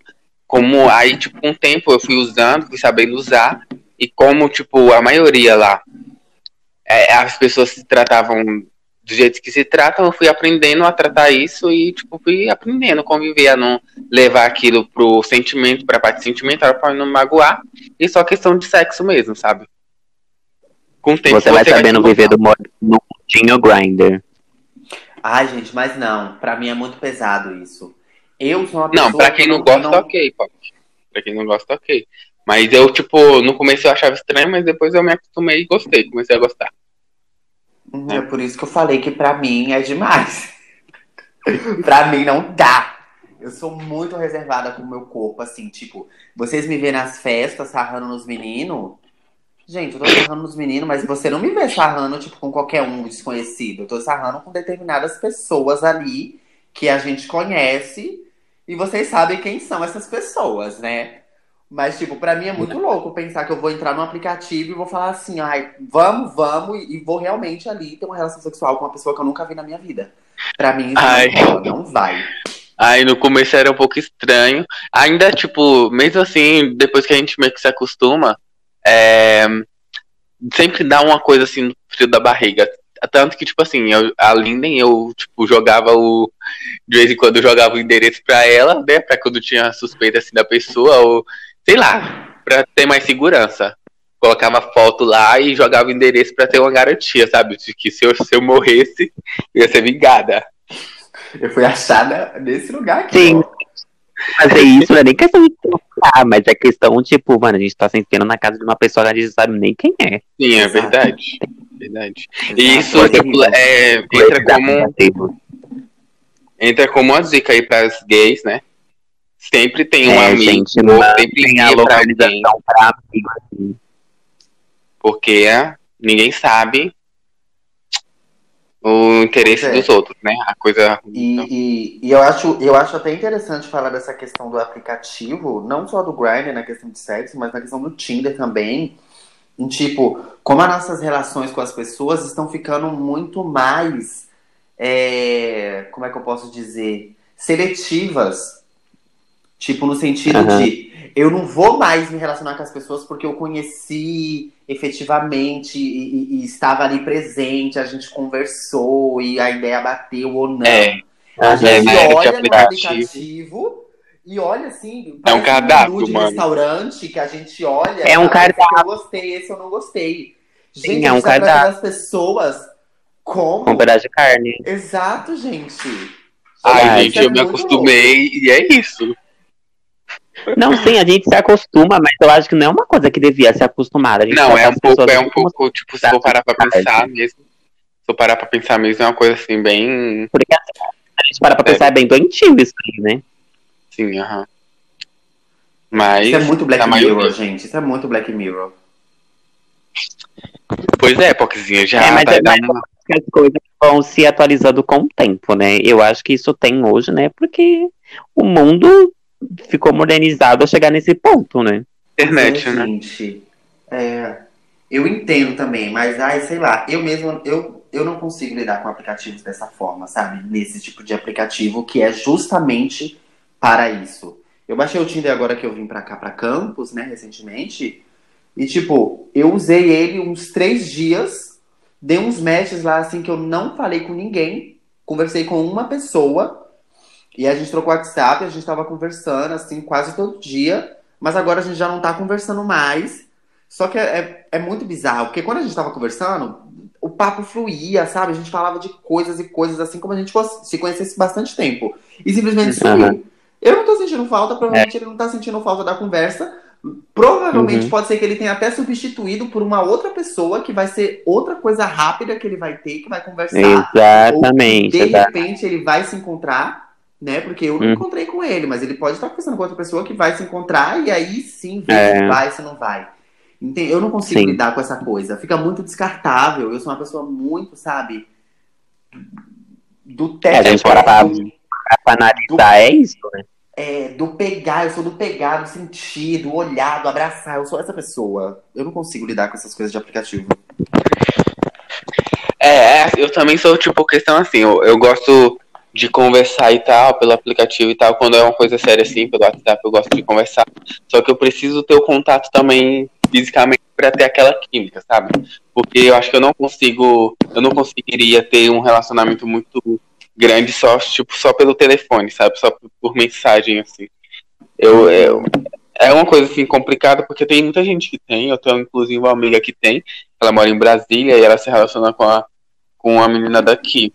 como aí, tipo, um tempo eu fui usando, fui sabendo usar, e como, tipo, a maioria lá, é, as pessoas se tratavam do jeito que se tratam, eu fui aprendendo a tratar isso e, tipo, fui aprendendo a conviver, a não levar aquilo pro sentimento, pra parte sentimental, pra não magoar. E só questão de sexo mesmo, sabe? Com o tempo você, vai sabendo vai viver do modo no mundinho grinder. Ai, gente, mas não. Pra mim é muito pesado isso. Eu sou uma pessoa. Não, pra quem que não gosta, não... ok, pode. Pra quem não gosta, ok. Mas eu, tipo, no começo eu achava estranho, mas depois eu me acostumei e gostei, comecei a gostar. Uhum. É por isso que eu falei que pra mim é demais. [LAUGHS] pra mim não dá. Eu sou muito reservada com o meu corpo, assim, tipo, vocês me vêem nas festas sarrando nos meninos. Gente, eu tô sarrando nos meninos, mas você não me vê sarrando, tipo, com qualquer um desconhecido. Eu tô sarrando com determinadas pessoas ali que a gente conhece e vocês sabem quem são essas pessoas, né? Mas, tipo, pra mim é muito louco pensar que eu vou entrar num aplicativo e vou falar assim, ai, vamos, vamos, e vou realmente ali ter uma relação sexual com uma pessoa que eu nunca vi na minha vida. Pra mim, isso ai. não, não vai. Aí no começo era um pouco estranho. Ainda, tipo, mesmo assim, depois que a gente meio que se acostuma, é... sempre dá uma coisa assim no frio da barriga. Tanto que, tipo assim, eu, a Linden, eu, tipo, jogava o. De vez em quando eu jogava o endereço pra ela, né? Pra quando tinha suspeita assim da pessoa, ou sei lá, pra ter mais segurança. Colocava foto lá e jogava o endereço pra ter uma garantia, sabe? De que se eu, se eu morresse, eu ia ser vingada. Eu fui achada nesse lugar aqui. Sim. Fazer isso não é nem questão de trocar, mas é questão, tipo, mano, a gente tá sentindo na casa de uma pessoa que a gente não sabe nem quem é. Sim, é verdade. Verdade. E isso tipo, é, entra como. Entra como uma dica aí para as gays, né? Sempre tem um é, amigo, gente, sempre tem a localização para amigo assim. Porque ninguém sabe o interesse é. dos outros, né? A coisa. E, então. e, e, eu, acho, eu acho até interessante falar dessa questão do aplicativo, não só do Grindr na questão de sexo, mas na questão do Tinder também. Em tipo, como as nossas relações com as pessoas estão ficando muito mais. É, como é que eu posso dizer? Seletivas. Tipo, no sentido uhum. de eu não vou mais me relacionar com as pessoas porque eu conheci efetivamente e, e, e, estava ali presente, a gente conversou e a ideia bateu ou não. É. A gente é, olha no aplicativo e olha assim, é um cardápio, de mano. restaurante que a gente olha. É um cardápio. Esse eu gostei, esse eu não gostei. Gente, Sim, é um cardápio. as pessoas como. Um pedaço de carne. Exato, gente. Ai, gente, é eu me acostumei louco. e é isso. Não, sim, a gente se acostuma, mas eu acho que não é uma coisa que devia se acostumar. não, é um pouco, é um pouco, tipo, se for parar pra pensar mesmo. Se for parar pra pensar mesmo, é uma coisa assim, bem. Porque a gente parar pra pensar, é, é bem doentio isso aí, né? Sim, aham. Mas. Isso é muito Black Mirror, gente. Isso é muito Black Mirror. Pois é, Pockzinha, já. É, mas tá é dando... as coisas vão se atualizando com o tempo, né? Eu acho que isso tem hoje, né? Porque o mundo ficou modernizado a chegar nesse ponto, né? Internet, é, né? Gente, é, eu entendo também, mas ai, sei lá, eu mesmo eu, eu não consigo lidar com aplicativos dessa forma, sabe? Nesse tipo de aplicativo que é justamente para isso. Eu baixei o Tinder agora que eu vim pra cá, pra Campos, né, recentemente. E, tipo, eu usei ele uns três dias, dei uns matches lá, assim, que eu não falei com ninguém. Conversei com uma pessoa. E a gente trocou WhatsApp, a gente tava conversando, assim, quase todo dia. Mas agora a gente já não tá conversando mais. Só que é, é, é muito bizarro, porque quando a gente tava conversando, o papo fluía, sabe? A gente falava de coisas e coisas assim como a gente fosse, se conhecesse bastante tempo. E simplesmente sumiu. Uhum. Eu não tô sentindo falta, provavelmente é. ele não tá sentindo falta da conversa. Provavelmente uhum. pode ser que ele tenha até substituído por uma outra pessoa que vai ser outra coisa rápida que ele vai ter, que vai conversar. Exatamente. Ou, de repente ele vai se encontrar, né? Porque eu não uhum. encontrei com ele, mas ele pode estar conversando com outra pessoa que vai se encontrar e aí sim ver é. se vai, se não vai. Eu não consigo sim. lidar com essa coisa. Fica muito descartável. Eu sou uma pessoa muito, sabe? Do teste. É, a gente para pra analisar, do, é isso, né? É, do pegar, eu sou do pegar, do sentir, do olhar, do abraçar. Eu sou essa pessoa. Eu não consigo lidar com essas coisas de aplicativo. É, é eu também sou, tipo, questão assim, eu, eu gosto de conversar e tal, pelo aplicativo e tal. Quando é uma coisa séria assim, pelo WhatsApp, eu gosto de conversar. Só que eu preciso ter o contato também fisicamente para ter aquela química, sabe? Porque eu acho que eu não consigo, eu não conseguiria ter um relacionamento muito grande só, tipo, só pelo telefone, sabe? Só por, mensagem, assim. Eu, eu, é uma coisa assim complicada porque tem muita gente que tem. Eu tenho inclusive uma amiga que tem. Ela mora em Brasília e ela se relaciona com a com a menina daqui.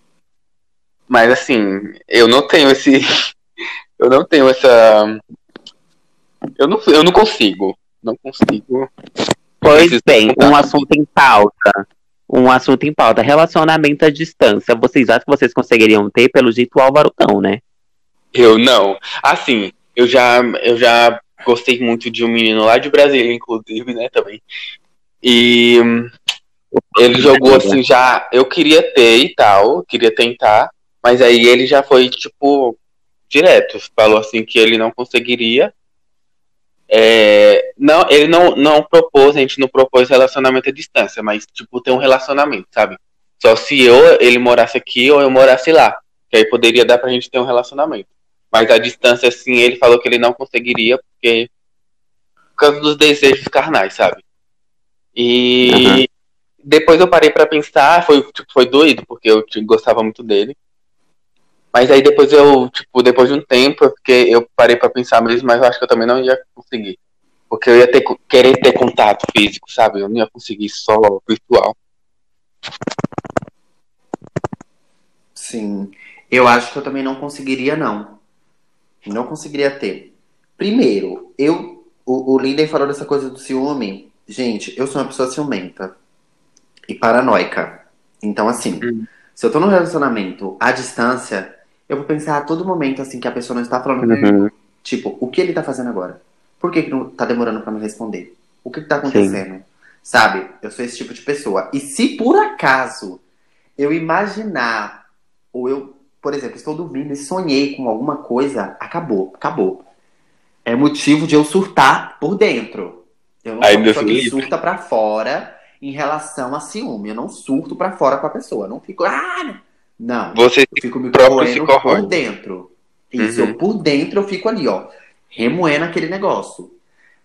Mas assim, eu não tenho esse [LAUGHS] eu não tenho essa eu não eu não consigo, não consigo. Pois bem, um assunto em pauta. Um assunto em pauta, relacionamento à distância. Vocês acham que vocês conseguiriam ter pelo jeito o Álvaro não, né? Eu não. Assim, eu já eu já Gostei muito de um menino lá de Brasília, inclusive, né, também. E ele jogou assim já. Eu queria ter e tal, queria tentar, mas aí ele já foi, tipo, direto. Falou assim que ele não conseguiria. É, não, ele não, não propôs, a gente não propôs relacionamento à distância, mas, tipo, ter um relacionamento, sabe? Só se eu, ele morasse aqui ou eu morasse lá. Que aí poderia dar pra gente ter um relacionamento. Mas a distância, assim, ele falou que ele não conseguiria, porque. Por causa dos desejos carnais, sabe? E. Uhum. Depois eu parei para pensar, foi, tipo, foi doido, porque eu gostava muito dele. Mas aí depois eu, tipo, depois de um tempo, eu, fiquei, eu parei para pensar mesmo, mas eu acho que eu também não ia conseguir. Porque eu ia ter, querer ter contato físico, sabe? Eu não ia conseguir só virtual. Sim. Eu acho que eu também não conseguiria, não. Não conseguiria ter. Primeiro, eu. O, o Linden falou dessa coisa do ciúme. Gente, eu sou uma pessoa ciumenta e paranoica. Então, assim, hum. se eu tô num relacionamento à distância, eu vou pensar a todo momento, assim, que a pessoa não está falando uhum. Tipo, o que ele tá fazendo agora? Por que, que não tá demorando para me responder? O que, que tá acontecendo? Sim. Sabe? Eu sou esse tipo de pessoa. E se por acaso eu imaginar, ou eu por exemplo, estou dormindo e sonhei com alguma coisa, acabou, acabou. É motivo de eu surtar por dentro. Eu não sou uma pessoa que surta pra fora em relação a ciúme. Eu não surto pra fora com a pessoa. Eu não fico. Ah! Não. Você eu fico me corroendo por dentro. Isso, uhum. eu, por dentro eu fico ali, ó, remoendo aquele negócio.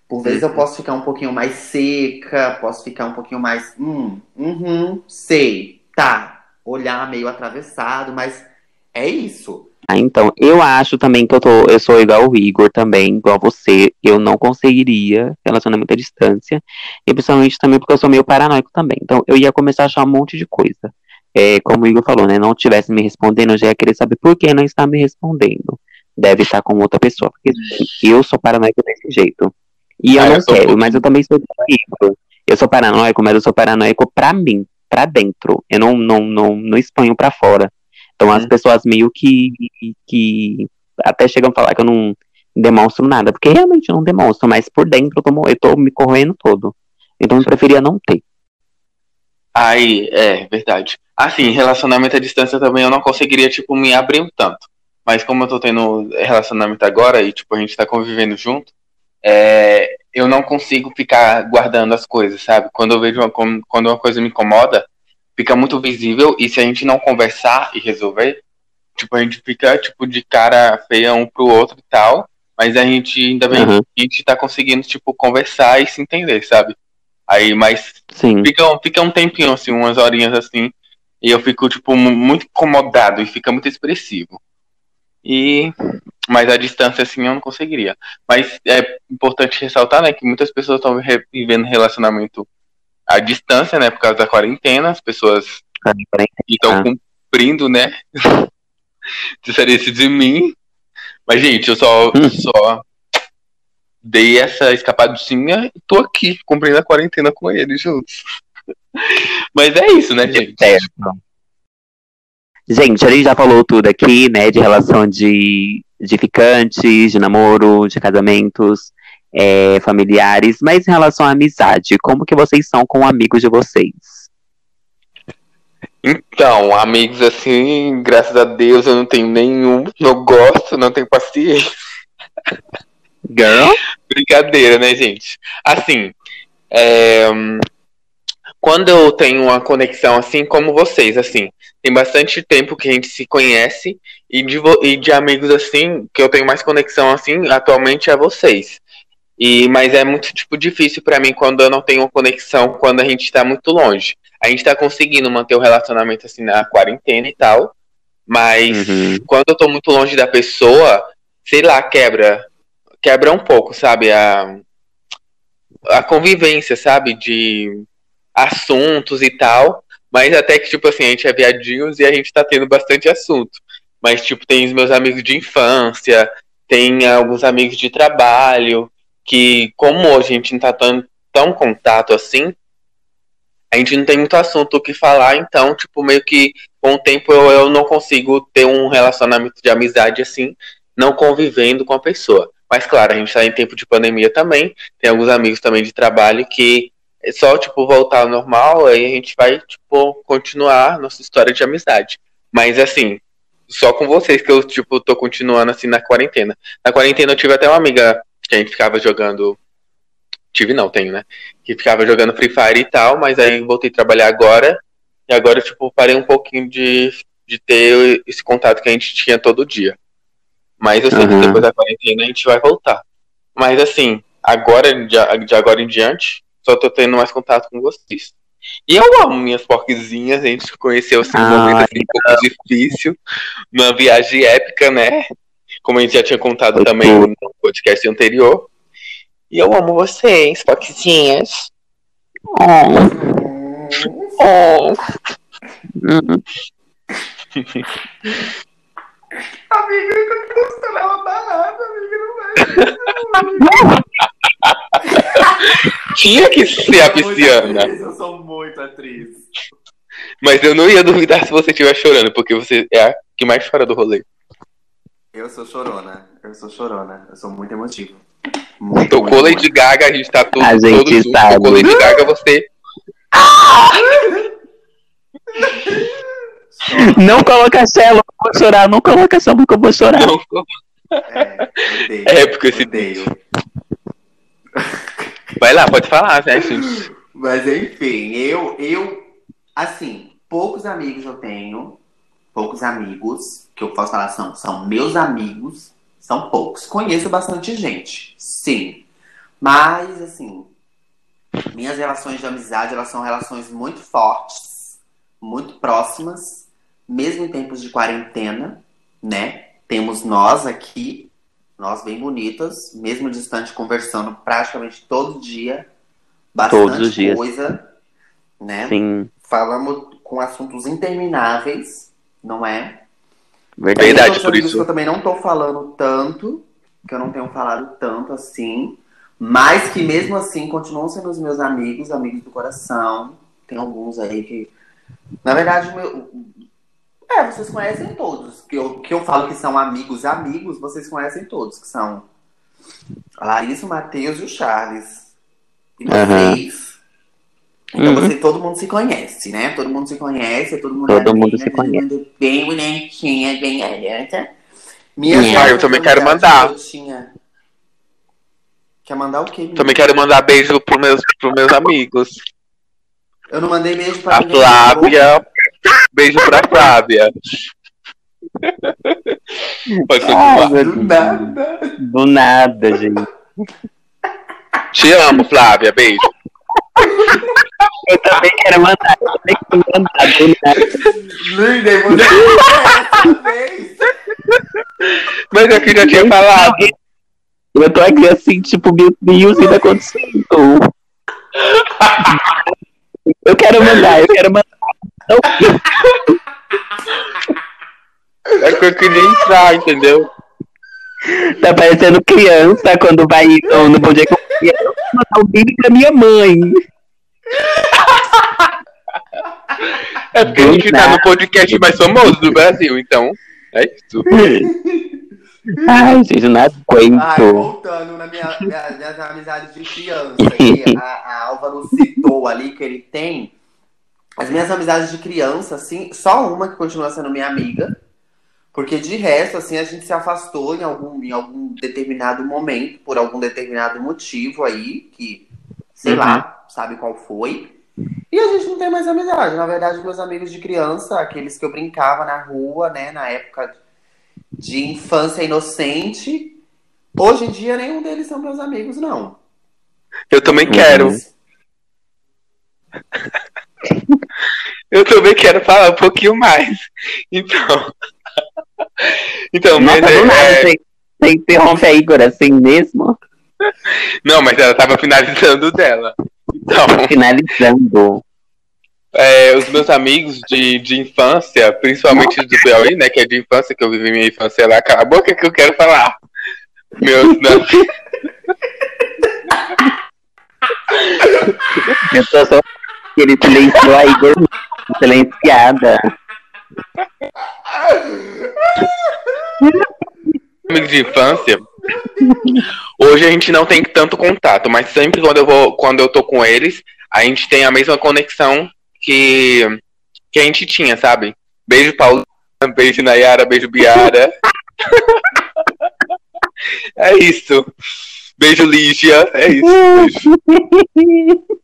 Por vezes uhum. eu posso ficar um pouquinho mais seca, posso ficar um pouquinho mais. Hum, uhum, sei, tá. Olhar meio atravessado, mas é isso. Ah, então, eu acho também que eu, tô, eu sou igual o Igor também, igual você. Eu não conseguiria relacionamento à distância. E principalmente também porque eu sou meio paranoico também. Então, eu ia começar a achar um monte de coisa. É, como o Igor falou, né? Não tivesse me respondendo, eu já ia querer saber por que não está me respondendo. Deve estar com outra pessoa. Porque eu sou paranoico desse jeito. E eu ah, não eu quero, mas eu também sou paranoico. Eu sou paranoico, mas eu sou paranoico pra mim, pra dentro. Eu não, não, não, não exponho pra fora. Então as uhum. pessoas meio que, que até chegam a falar que eu não demonstro nada, porque realmente eu não demonstro, mas por dentro eu tô, eu tô me corroendo todo. Então eu preferia não ter. Aí, é, verdade. Assim, relacionamento à distância também eu não conseguiria, tipo, me abrir um tanto. Mas como eu tô tendo relacionamento agora e, tipo, a gente tá convivendo junto, é, eu não consigo ficar guardando as coisas, sabe? Quando eu vejo uma, quando uma coisa me incomoda, fica muito visível e se a gente não conversar e resolver, tipo, a gente fica, tipo, de cara feia um pro outro e tal, mas a gente, ainda bem uhum. a gente tá conseguindo, tipo, conversar e se entender, sabe? Aí, mas Sim. Fica, fica um tempinho, assim, umas horinhas assim, e eu fico, tipo, muito incomodado e fica muito expressivo. E mas a distância assim eu não conseguiria. Mas é importante ressaltar, né, que muitas pessoas estão vivendo relacionamento à distância, né? Por causa da quarentena, as pessoas estão cumprindo, né? [LAUGHS] Diferença de mim. Mas, gente, eu só, hum. só dei essa escapadinha e tô aqui cumprindo a quarentena com eles juntos. [LAUGHS] Mas é isso, né, gente? Certo. Gente, a gente já falou tudo aqui, né, de relação de, de ficantes, de namoro, de casamentos é, familiares, mas em relação à amizade, como que vocês são com amigos de vocês? Então, amigos assim, graças a Deus eu não tenho nenhum, não gosto, não tenho paciência. [LAUGHS] Girl? Brincadeira, né, gente? Assim, é, quando eu tenho uma conexão assim como vocês, assim, tem bastante tempo que a gente se conhece E de, e de amigos assim, que eu tenho mais conexão assim, atualmente é vocês. E, mas é muito tipo difícil para mim quando eu não tenho conexão quando a gente está muito longe. A gente está conseguindo manter o relacionamento assim na quarentena e tal, mas uhum. quando eu tô muito longe da pessoa, sei lá, quebra, quebra um pouco, sabe, a a convivência, sabe, de assuntos e tal, mas até que tipo assim, a gente é viadinhos e a gente tá tendo bastante assunto. Mas tipo, tem os meus amigos de infância, tem alguns amigos de trabalho, que como hoje a gente não tá tão, tão contato assim, a gente não tem muito assunto o que falar, então, tipo, meio que com o tempo eu, eu não consigo ter um relacionamento de amizade assim, não convivendo com a pessoa. Mas claro, a gente tá em tempo de pandemia também, tem alguns amigos também de trabalho que é só, tipo, voltar ao normal, aí a gente vai, tipo, continuar nossa história de amizade. Mas assim, só com vocês que eu, tipo, tô continuando assim na quarentena. Na quarentena eu tive até uma amiga que a gente ficava jogando. Tive não, tenho, né? Que ficava jogando Free Fire e tal, mas aí voltei a trabalhar agora. E agora, tipo, parei um pouquinho de, de ter esse contato que a gente tinha todo dia. Mas eu sei uhum. que depois da quarentena a gente vai voltar. Mas assim, agora, de, de agora em diante, só tô tendo mais contato com vocês. E eu amo minhas porquezinhas, a gente conheceu assim, um momento assim, um pouco difícil, numa viagem épica, né? como a gente já tinha contado também no podcast anterior. E eu amo vocês, foquinhas. Oh. [LAUGHS] Oh. Amiga, eu tô amiga, não vai. Tinha que ser a pisciana. Eu sou muito atriz. Mas eu não ia duvidar se você estiver chorando, porque você é a que mais chora do rolê. Eu sou chorona. Eu sou chorona. Eu sou muito emotivo. Muito, Tocou muito, Lady muito. Gaga, a gente tá tudo, a gente todo junto. Sabe. Tocou Lady Gaga, você. Não coloca célula que eu vou chorar. Não coloca célula que eu vou chorar. Não. É, odeio, é porque esse odeio. Vai lá, pode falar, né, gente? [LAUGHS] Mas enfim, eu, eu, assim, poucos amigos eu tenho, poucos amigos, que eu posso falar são, são meus amigos, são poucos. Conheço bastante gente, sim. Mas, assim, minhas relações de amizade, elas são relações muito fortes, muito próximas, mesmo em tempos de quarentena, né? Temos nós aqui, nós bem bonitas, mesmo distante, conversando praticamente todo dia, bastante Todos os dias. coisa, né? Sim. Falamos com assuntos intermináveis, não é? Verdade, por isso. Que eu também não tô falando tanto, que eu não tenho falado tanto assim, mas que mesmo assim continuam sendo os meus amigos, amigos do coração. Tem alguns aí que. Na verdade, meu. É, vocês conhecem todos. Que eu, que eu falo que são amigos, amigos, vocês conhecem todos, que são a Larissa, o Matheus e o Charles. E vocês. Então uhum. você, todo mundo se conhece, né? Todo mundo se conhece, todo mundo Todo é mundo bem, se conhece. Bem bonitinha, bem garota. Minha ah, eu também quero mandar. Tinha... Quer mandar o quê? Também quero mandar beijo pros meus, pros meus amigos. Eu não mandei beijo pra A ninguém, Flávia. Beijo pra Flávia. Pode continuar. Ai, do nada. Do nada, gente. Te amo, Flávia. Beijo. Eu também quero mandar. Eu também quero mandar. Linda, você [LAUGHS] Mas eu que já tinha falado. Eu tô aqui assim, tipo, meu Deus, ainda acontecendo. Eu quero mandar, eu quero mandar. É que eu queria entrar, entendeu? Tá parecendo criança quando vai no, no Bom Dia com criança, mandar o vídeo pra minha mãe. É porque a gente tá no podcast mais famoso do Brasil, então é isso. Ai, gente, não aguento. Ai, voltando na minha, minha, minhas amizades de criança, que a, a Álvaro citou ali que ele tem. As minhas amizades de criança, assim, só uma que continua sendo minha amiga. Porque de resto, assim, a gente se afastou em algum, em algum determinado momento, por algum determinado motivo aí, que, sei uhum. lá, sabe qual foi. E a gente não tem mais amizade. Na verdade, meus amigos de criança, aqueles que eu brincava na rua, né, na época de infância inocente. Hoje em dia, nenhum deles são meus amigos, não. Eu também quero. [LAUGHS] Eu também quero falar um pouquinho mais. Então. [LAUGHS] Então, Nossa, mas do nada, é, você, você interrompe a Igor assim mesmo? Não, mas ela tava finalizando dela. Então, Finalizando. é, os meus amigos de, de infância, principalmente do Piauí, né? Que é de infância, que eu vivi minha infância lá, cala a boca que eu quero falar. Meus, [LAUGHS] Eu tô só que ele silenciou a Igor silenciada. amigos de infância, hoje a gente não tem tanto contato, mas sempre quando eu vou, quando eu tô com eles, a gente tem a mesma conexão que, que a gente tinha, sabe? Beijo Paulo, beijo Nayara, beijo Biara. é isso. Beijo Lígia, é isso. Beijo. [LAUGHS]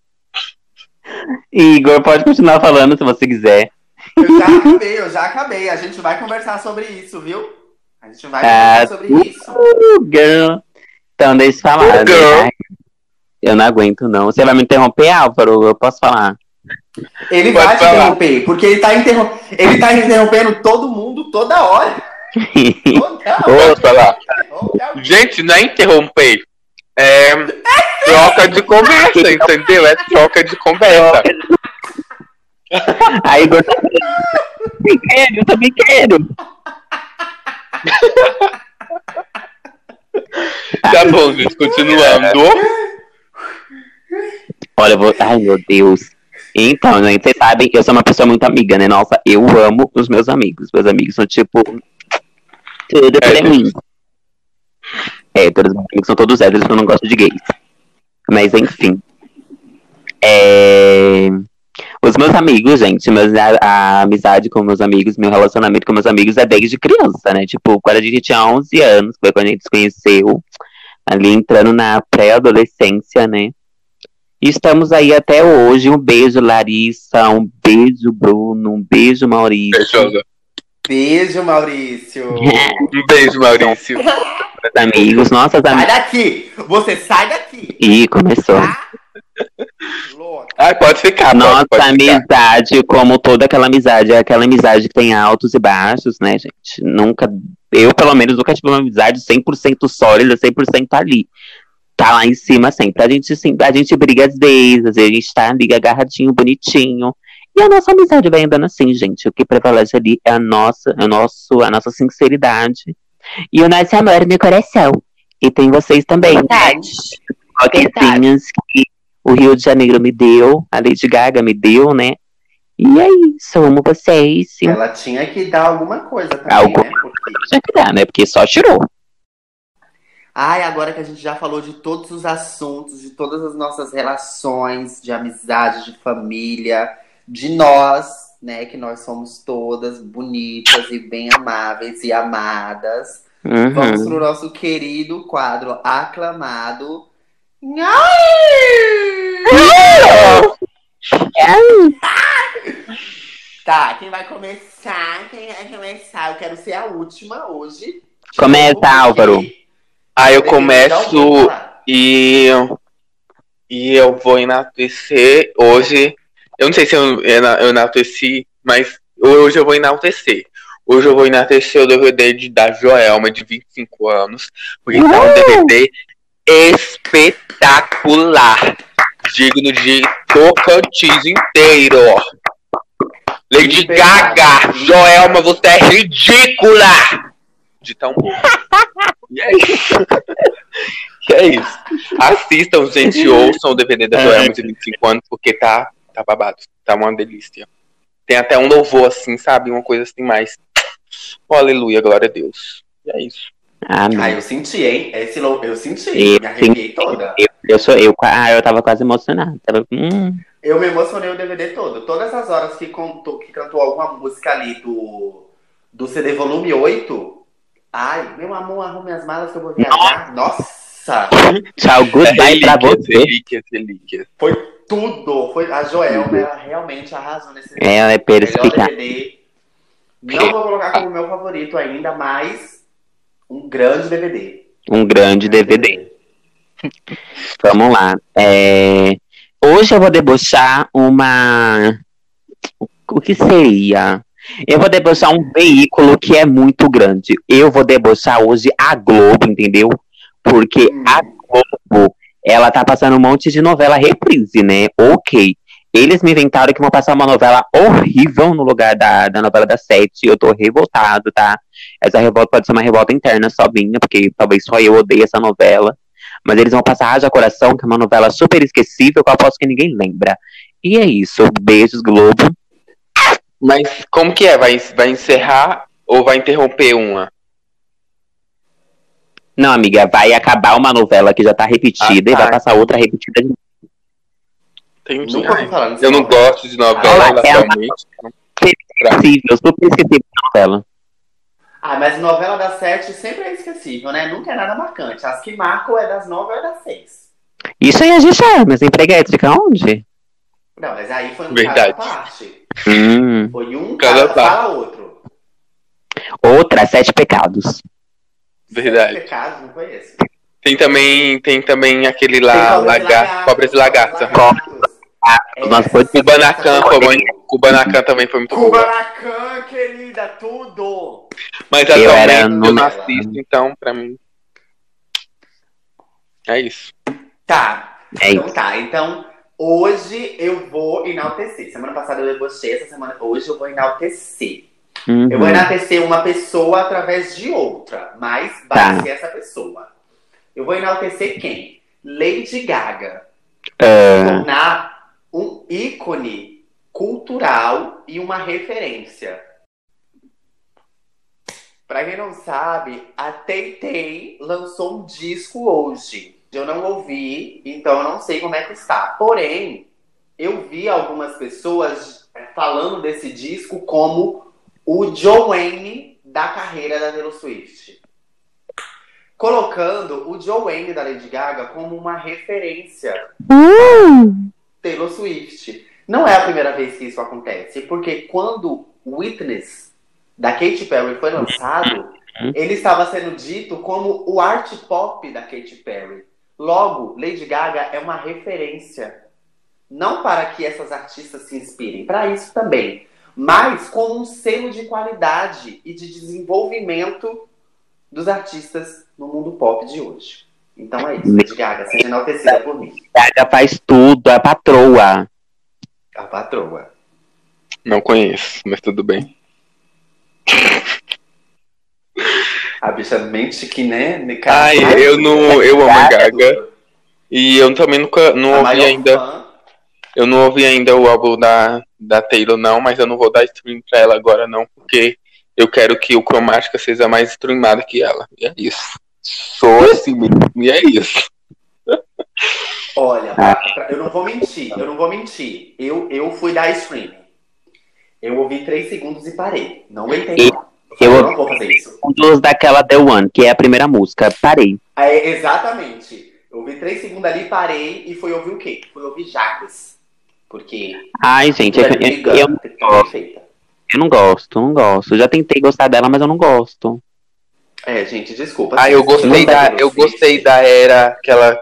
Igor, pode continuar falando se você quiser. Eu já acabei, eu já acabei. A gente vai conversar sobre isso, viu? A gente vai Ah, conversar sobre isso. Uh, girl. Então, deixa eu falar. Uh, né? Eu não aguento, não. Você vai me interromper, Álvaro? Eu posso falar. Ele Pode vai te interromper, porque ele tá, interrom... ele tá interrompendo todo mundo toda hora. [LAUGHS] Toda hora. Ouça lá. Toda- Gente, não é interromper. É troca de conversa, [LAUGHS] entendeu? É troca de conversa. Aí, eu também quero, eu também quero. Tá bom, gente, continuando. Olha, eu vou. Ai, meu Deus. Então, gente, vocês sabem que eu sou uma pessoa muito amiga, né? Nossa, eu amo os meus amigos. Meus amigos são tipo. Tudo É, pra mim. É, todos os meus amigos são todos héteros, eu não gosto de gays. Mas, enfim. É... Os meus amigos, gente, meus, a, a amizade com meus amigos, meu relacionamento com meus amigos é desde criança, né? Tipo, quando a gente tinha 11 anos, foi quando a gente se conheceu, ali entrando na pré-adolescência, né? E estamos aí até hoje. Um beijo, Larissa. Um beijo, Bruno. Um beijo, Maurício. Beijosa. Beijo, Maurício. [LAUGHS] Um beijo, Maurício. Amigos, nossas Sai amigas. daqui! Você sai daqui! Ih, começou. Louca. Ai, pode ficar, pode, Nossa pode ficar. amizade, como toda aquela amizade, é aquela amizade que tem altos e baixos, né, gente? Nunca, eu pelo menos nunca tive uma amizade 100% sólida, 100% ali. Tá lá em cima sempre. A gente, sim, a gente briga às vezes, a gente tá ali agarradinho, bonitinho. E a nossa amizade vai andando assim, gente. O que prevalece ali é a nossa, é o nosso, a nossa sinceridade. E o nosso amor no coração. E tem vocês também. Verdade. Roquezinhas que o Rio de Janeiro me deu, a Lady Gaga me deu, né? E é isso, amo vocês. Ela tinha que dar alguma coisa também, Alguma né? Porque... tinha que dar, né? Porque só tirou. Ai, agora que a gente já falou de todos os assuntos, de todas as nossas relações, de amizade, de família, de nós, né? Que nós somos todas bonitas e bem amáveis e amadas. Vamos Uhum. pro nosso querido quadro aclamado. Tá, quem vai começar? Quem vai começar? Eu quero ser a última hoje. Começa, porque Álvaro. Aí eu começo e, e eu vou enaltecer hoje. Eu não sei se eu, eu enalteci, mas hoje eu vou enaltecer. Hoje eu vou enaltecer o DVD de, da Joelma, de 25 anos. Porque tá um DVD espetacular. Digno de Tocantins inteiro. Lady. Gaga, Joelma, você é ridícula! De tão bom. [LAUGHS] E é isso. E é isso. Assistam, gente, ouçam o DVD da Joelma de 25 anos, porque tá, tá babado. Tá uma delícia. Tem até um louvor, assim, sabe? Uma coisa assim mais. Oh, aleluia, glória a Deus. E é isso. Amém. Ah, eu senti, hein? Esse lou- eu senti. Eu me arrepiei toda. Eu, eu sou eu, ah, eu tava quase emocionada. Tava, hum, Eu me emocionei o DVD todo. Todas as horas que, contou, que cantou alguma música ali do, do CD volume 8. Ai, meu amor, arrume as malas que eu vou viajar. Nossa! Tchau, goodbye pra relíquias, você. relíquias, relíquias. Foi tudo. Foi, a Joelma, ela realmente arrasou nesse Ela é perspicaz. Não vou colocar como meu favorito ainda, mas um grande DVD. Um grande DVD. [LAUGHS] Vamos lá. É, Hoje eu vou debochar uma. O que seria? Eu vou debochar um veículo que é muito grande. Eu vou debochar hoje a Globo, entendeu? Porque a Globo, ela tá passando um monte de novela reprise, né? Ok. Eles me inventaram que vão passar uma novela horrível no lugar da, da novela da Sete. Eu tô revoltado, tá? Essa revolta pode ser uma revolta interna só minha, porque talvez só eu odeie essa novela. Mas eles vão passar Haja Coração, que é uma novela super esquecível, que eu aposto que ninguém lembra. E é isso. Beijos, Globo. Mas como que é? Vai, vai encerrar ou vai interromper uma? Não, amiga, vai acabar uma novela que já tá repetida Ah, e tá. vai passar outra repetida de Entendi. Nunca ouvi falar eu não gosto de novela, Ah, é atualmente. esquecível, super esquecível de novela. Ah, mas novela das sete sempre é esquecível, né? Nunca é nada marcante. As que marcam é das nove ou é das seis. Isso aí a gente é, mas empreguética onde? Não, mas aí foi um Verdade. caso à parte. Hum. Foi um parte. fala outro. Outra, Sete Pecados. Verdade. Sete pecados, não conheço. Tem também, tem também aquele lá, Cobras e lagar, cobras e lagartas. E. Nossa, foi- Kubanacan foi muito, Kubanacan também foi muito. Kubanacan, querida, tudo! Mas Eu atualmente era eu no- não assisto, então pra mim. É isso. Tá, É então isso. tá. Então, hoje eu vou enaltecer. Semana passada eu debochei, essa semana, hoje eu vou enaltecer. Uhum. Eu vou enaltecer uma pessoa através de outra, mas vai Tá. ser essa pessoa. Eu vou enaltecer quem? Lady Gaga. Ah, Tornar um ícone cultural e uma referência. Pra quem não sabe, a Tay lançou um disco hoje. Eu não ouvi, então eu não sei como é que está. Porém, eu vi algumas pessoas falando desse disco como o Joe Wayne da carreira da Taylor Swift. Colocando o Joe Wayne da Lady Gaga como uma referência Taylor Swift. Não é a primeira vez que isso acontece, porque quando Witness da Katy Perry foi lançado, ele estava sendo dito como o art pop da Katy Perry. Logo, Lady Gaga é uma referência. Não para que essas artistas se inspirem, para isso também, mas como um selo de qualidade e de desenvolvimento dos artistas no mundo pop de hoje. Então é isso, Lady Gaga, seja enaltecida por mim. Gaga faz tudo, é patroa. A patroa. Não conheço, mas tudo bem. A bicha mente que, né? me- Ai, eu não. Eu amo a Gaga. E eu também nunca não A ouvi ainda. fã. Eu não ouvi ainda o álbum da, da Taylor, não, mas eu não vou dar stream pra ela agora, não, porque eu quero que o Cromática seja mais streamado que ela. E é isso. Sou assim mesmo, e é isso. Olha, pra- eu não vou mentir, eu não vou mentir. Eu, eu fui dar streaming. Eu ouvi três segundos e parei. Não aguentei, E- não. eu- Eu não vou fazer isso. Dos daquela The One, que é a primeira música. Parei. É, exatamente. Eu ouvi três segundos ali, parei e fui ouvir o quê? Fui ouvir Jacques. Porque. Ai, gente, eu, eu, eu, perfeita. eu não gosto, não gosto. Já tentei gostar dela, mas eu não gosto. É, gente, desculpa. Ah, eu gostei da, eu gostei da era que ela,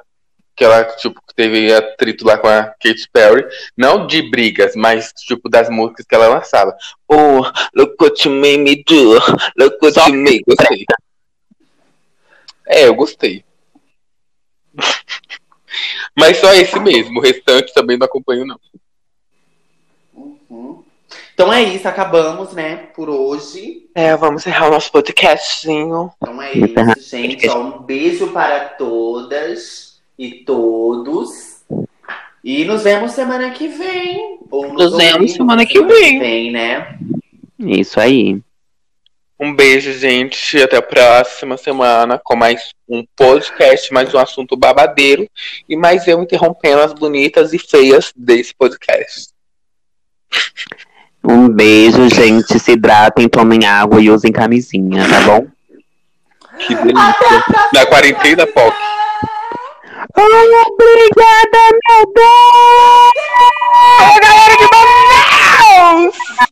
que ela, tipo, que teve atrito lá com a Katy Perry. Não de brigas, mas, tipo, das músicas que ela lançava. Oh, look what you made me do. Look what Só you made. Gostei. É, eu gostei. Mas só esse mesmo. O restante também não acompanho, não. Uhum. Então é isso, acabamos, né, por hoje. É, vamos encerrar o nosso podcastzinho. Então é isso, gente. Ó, um beijo para todas e todos. E nos vemos semana que vem. Ou Nos vemos ouvimos semana que vem. vem, né? Isso aí. Um beijo, gente. Até a próxima semana com mais um podcast, mais um assunto babadeiro. E mais eu interrompendo as bonitas e feias desse podcast. Um beijo, gente. Se hidratem, tomem água e usem camisinha, tá bom? Que delícia. Da quarentena, Pop. Ai, obrigada, meu Deus! Galera de Manaus!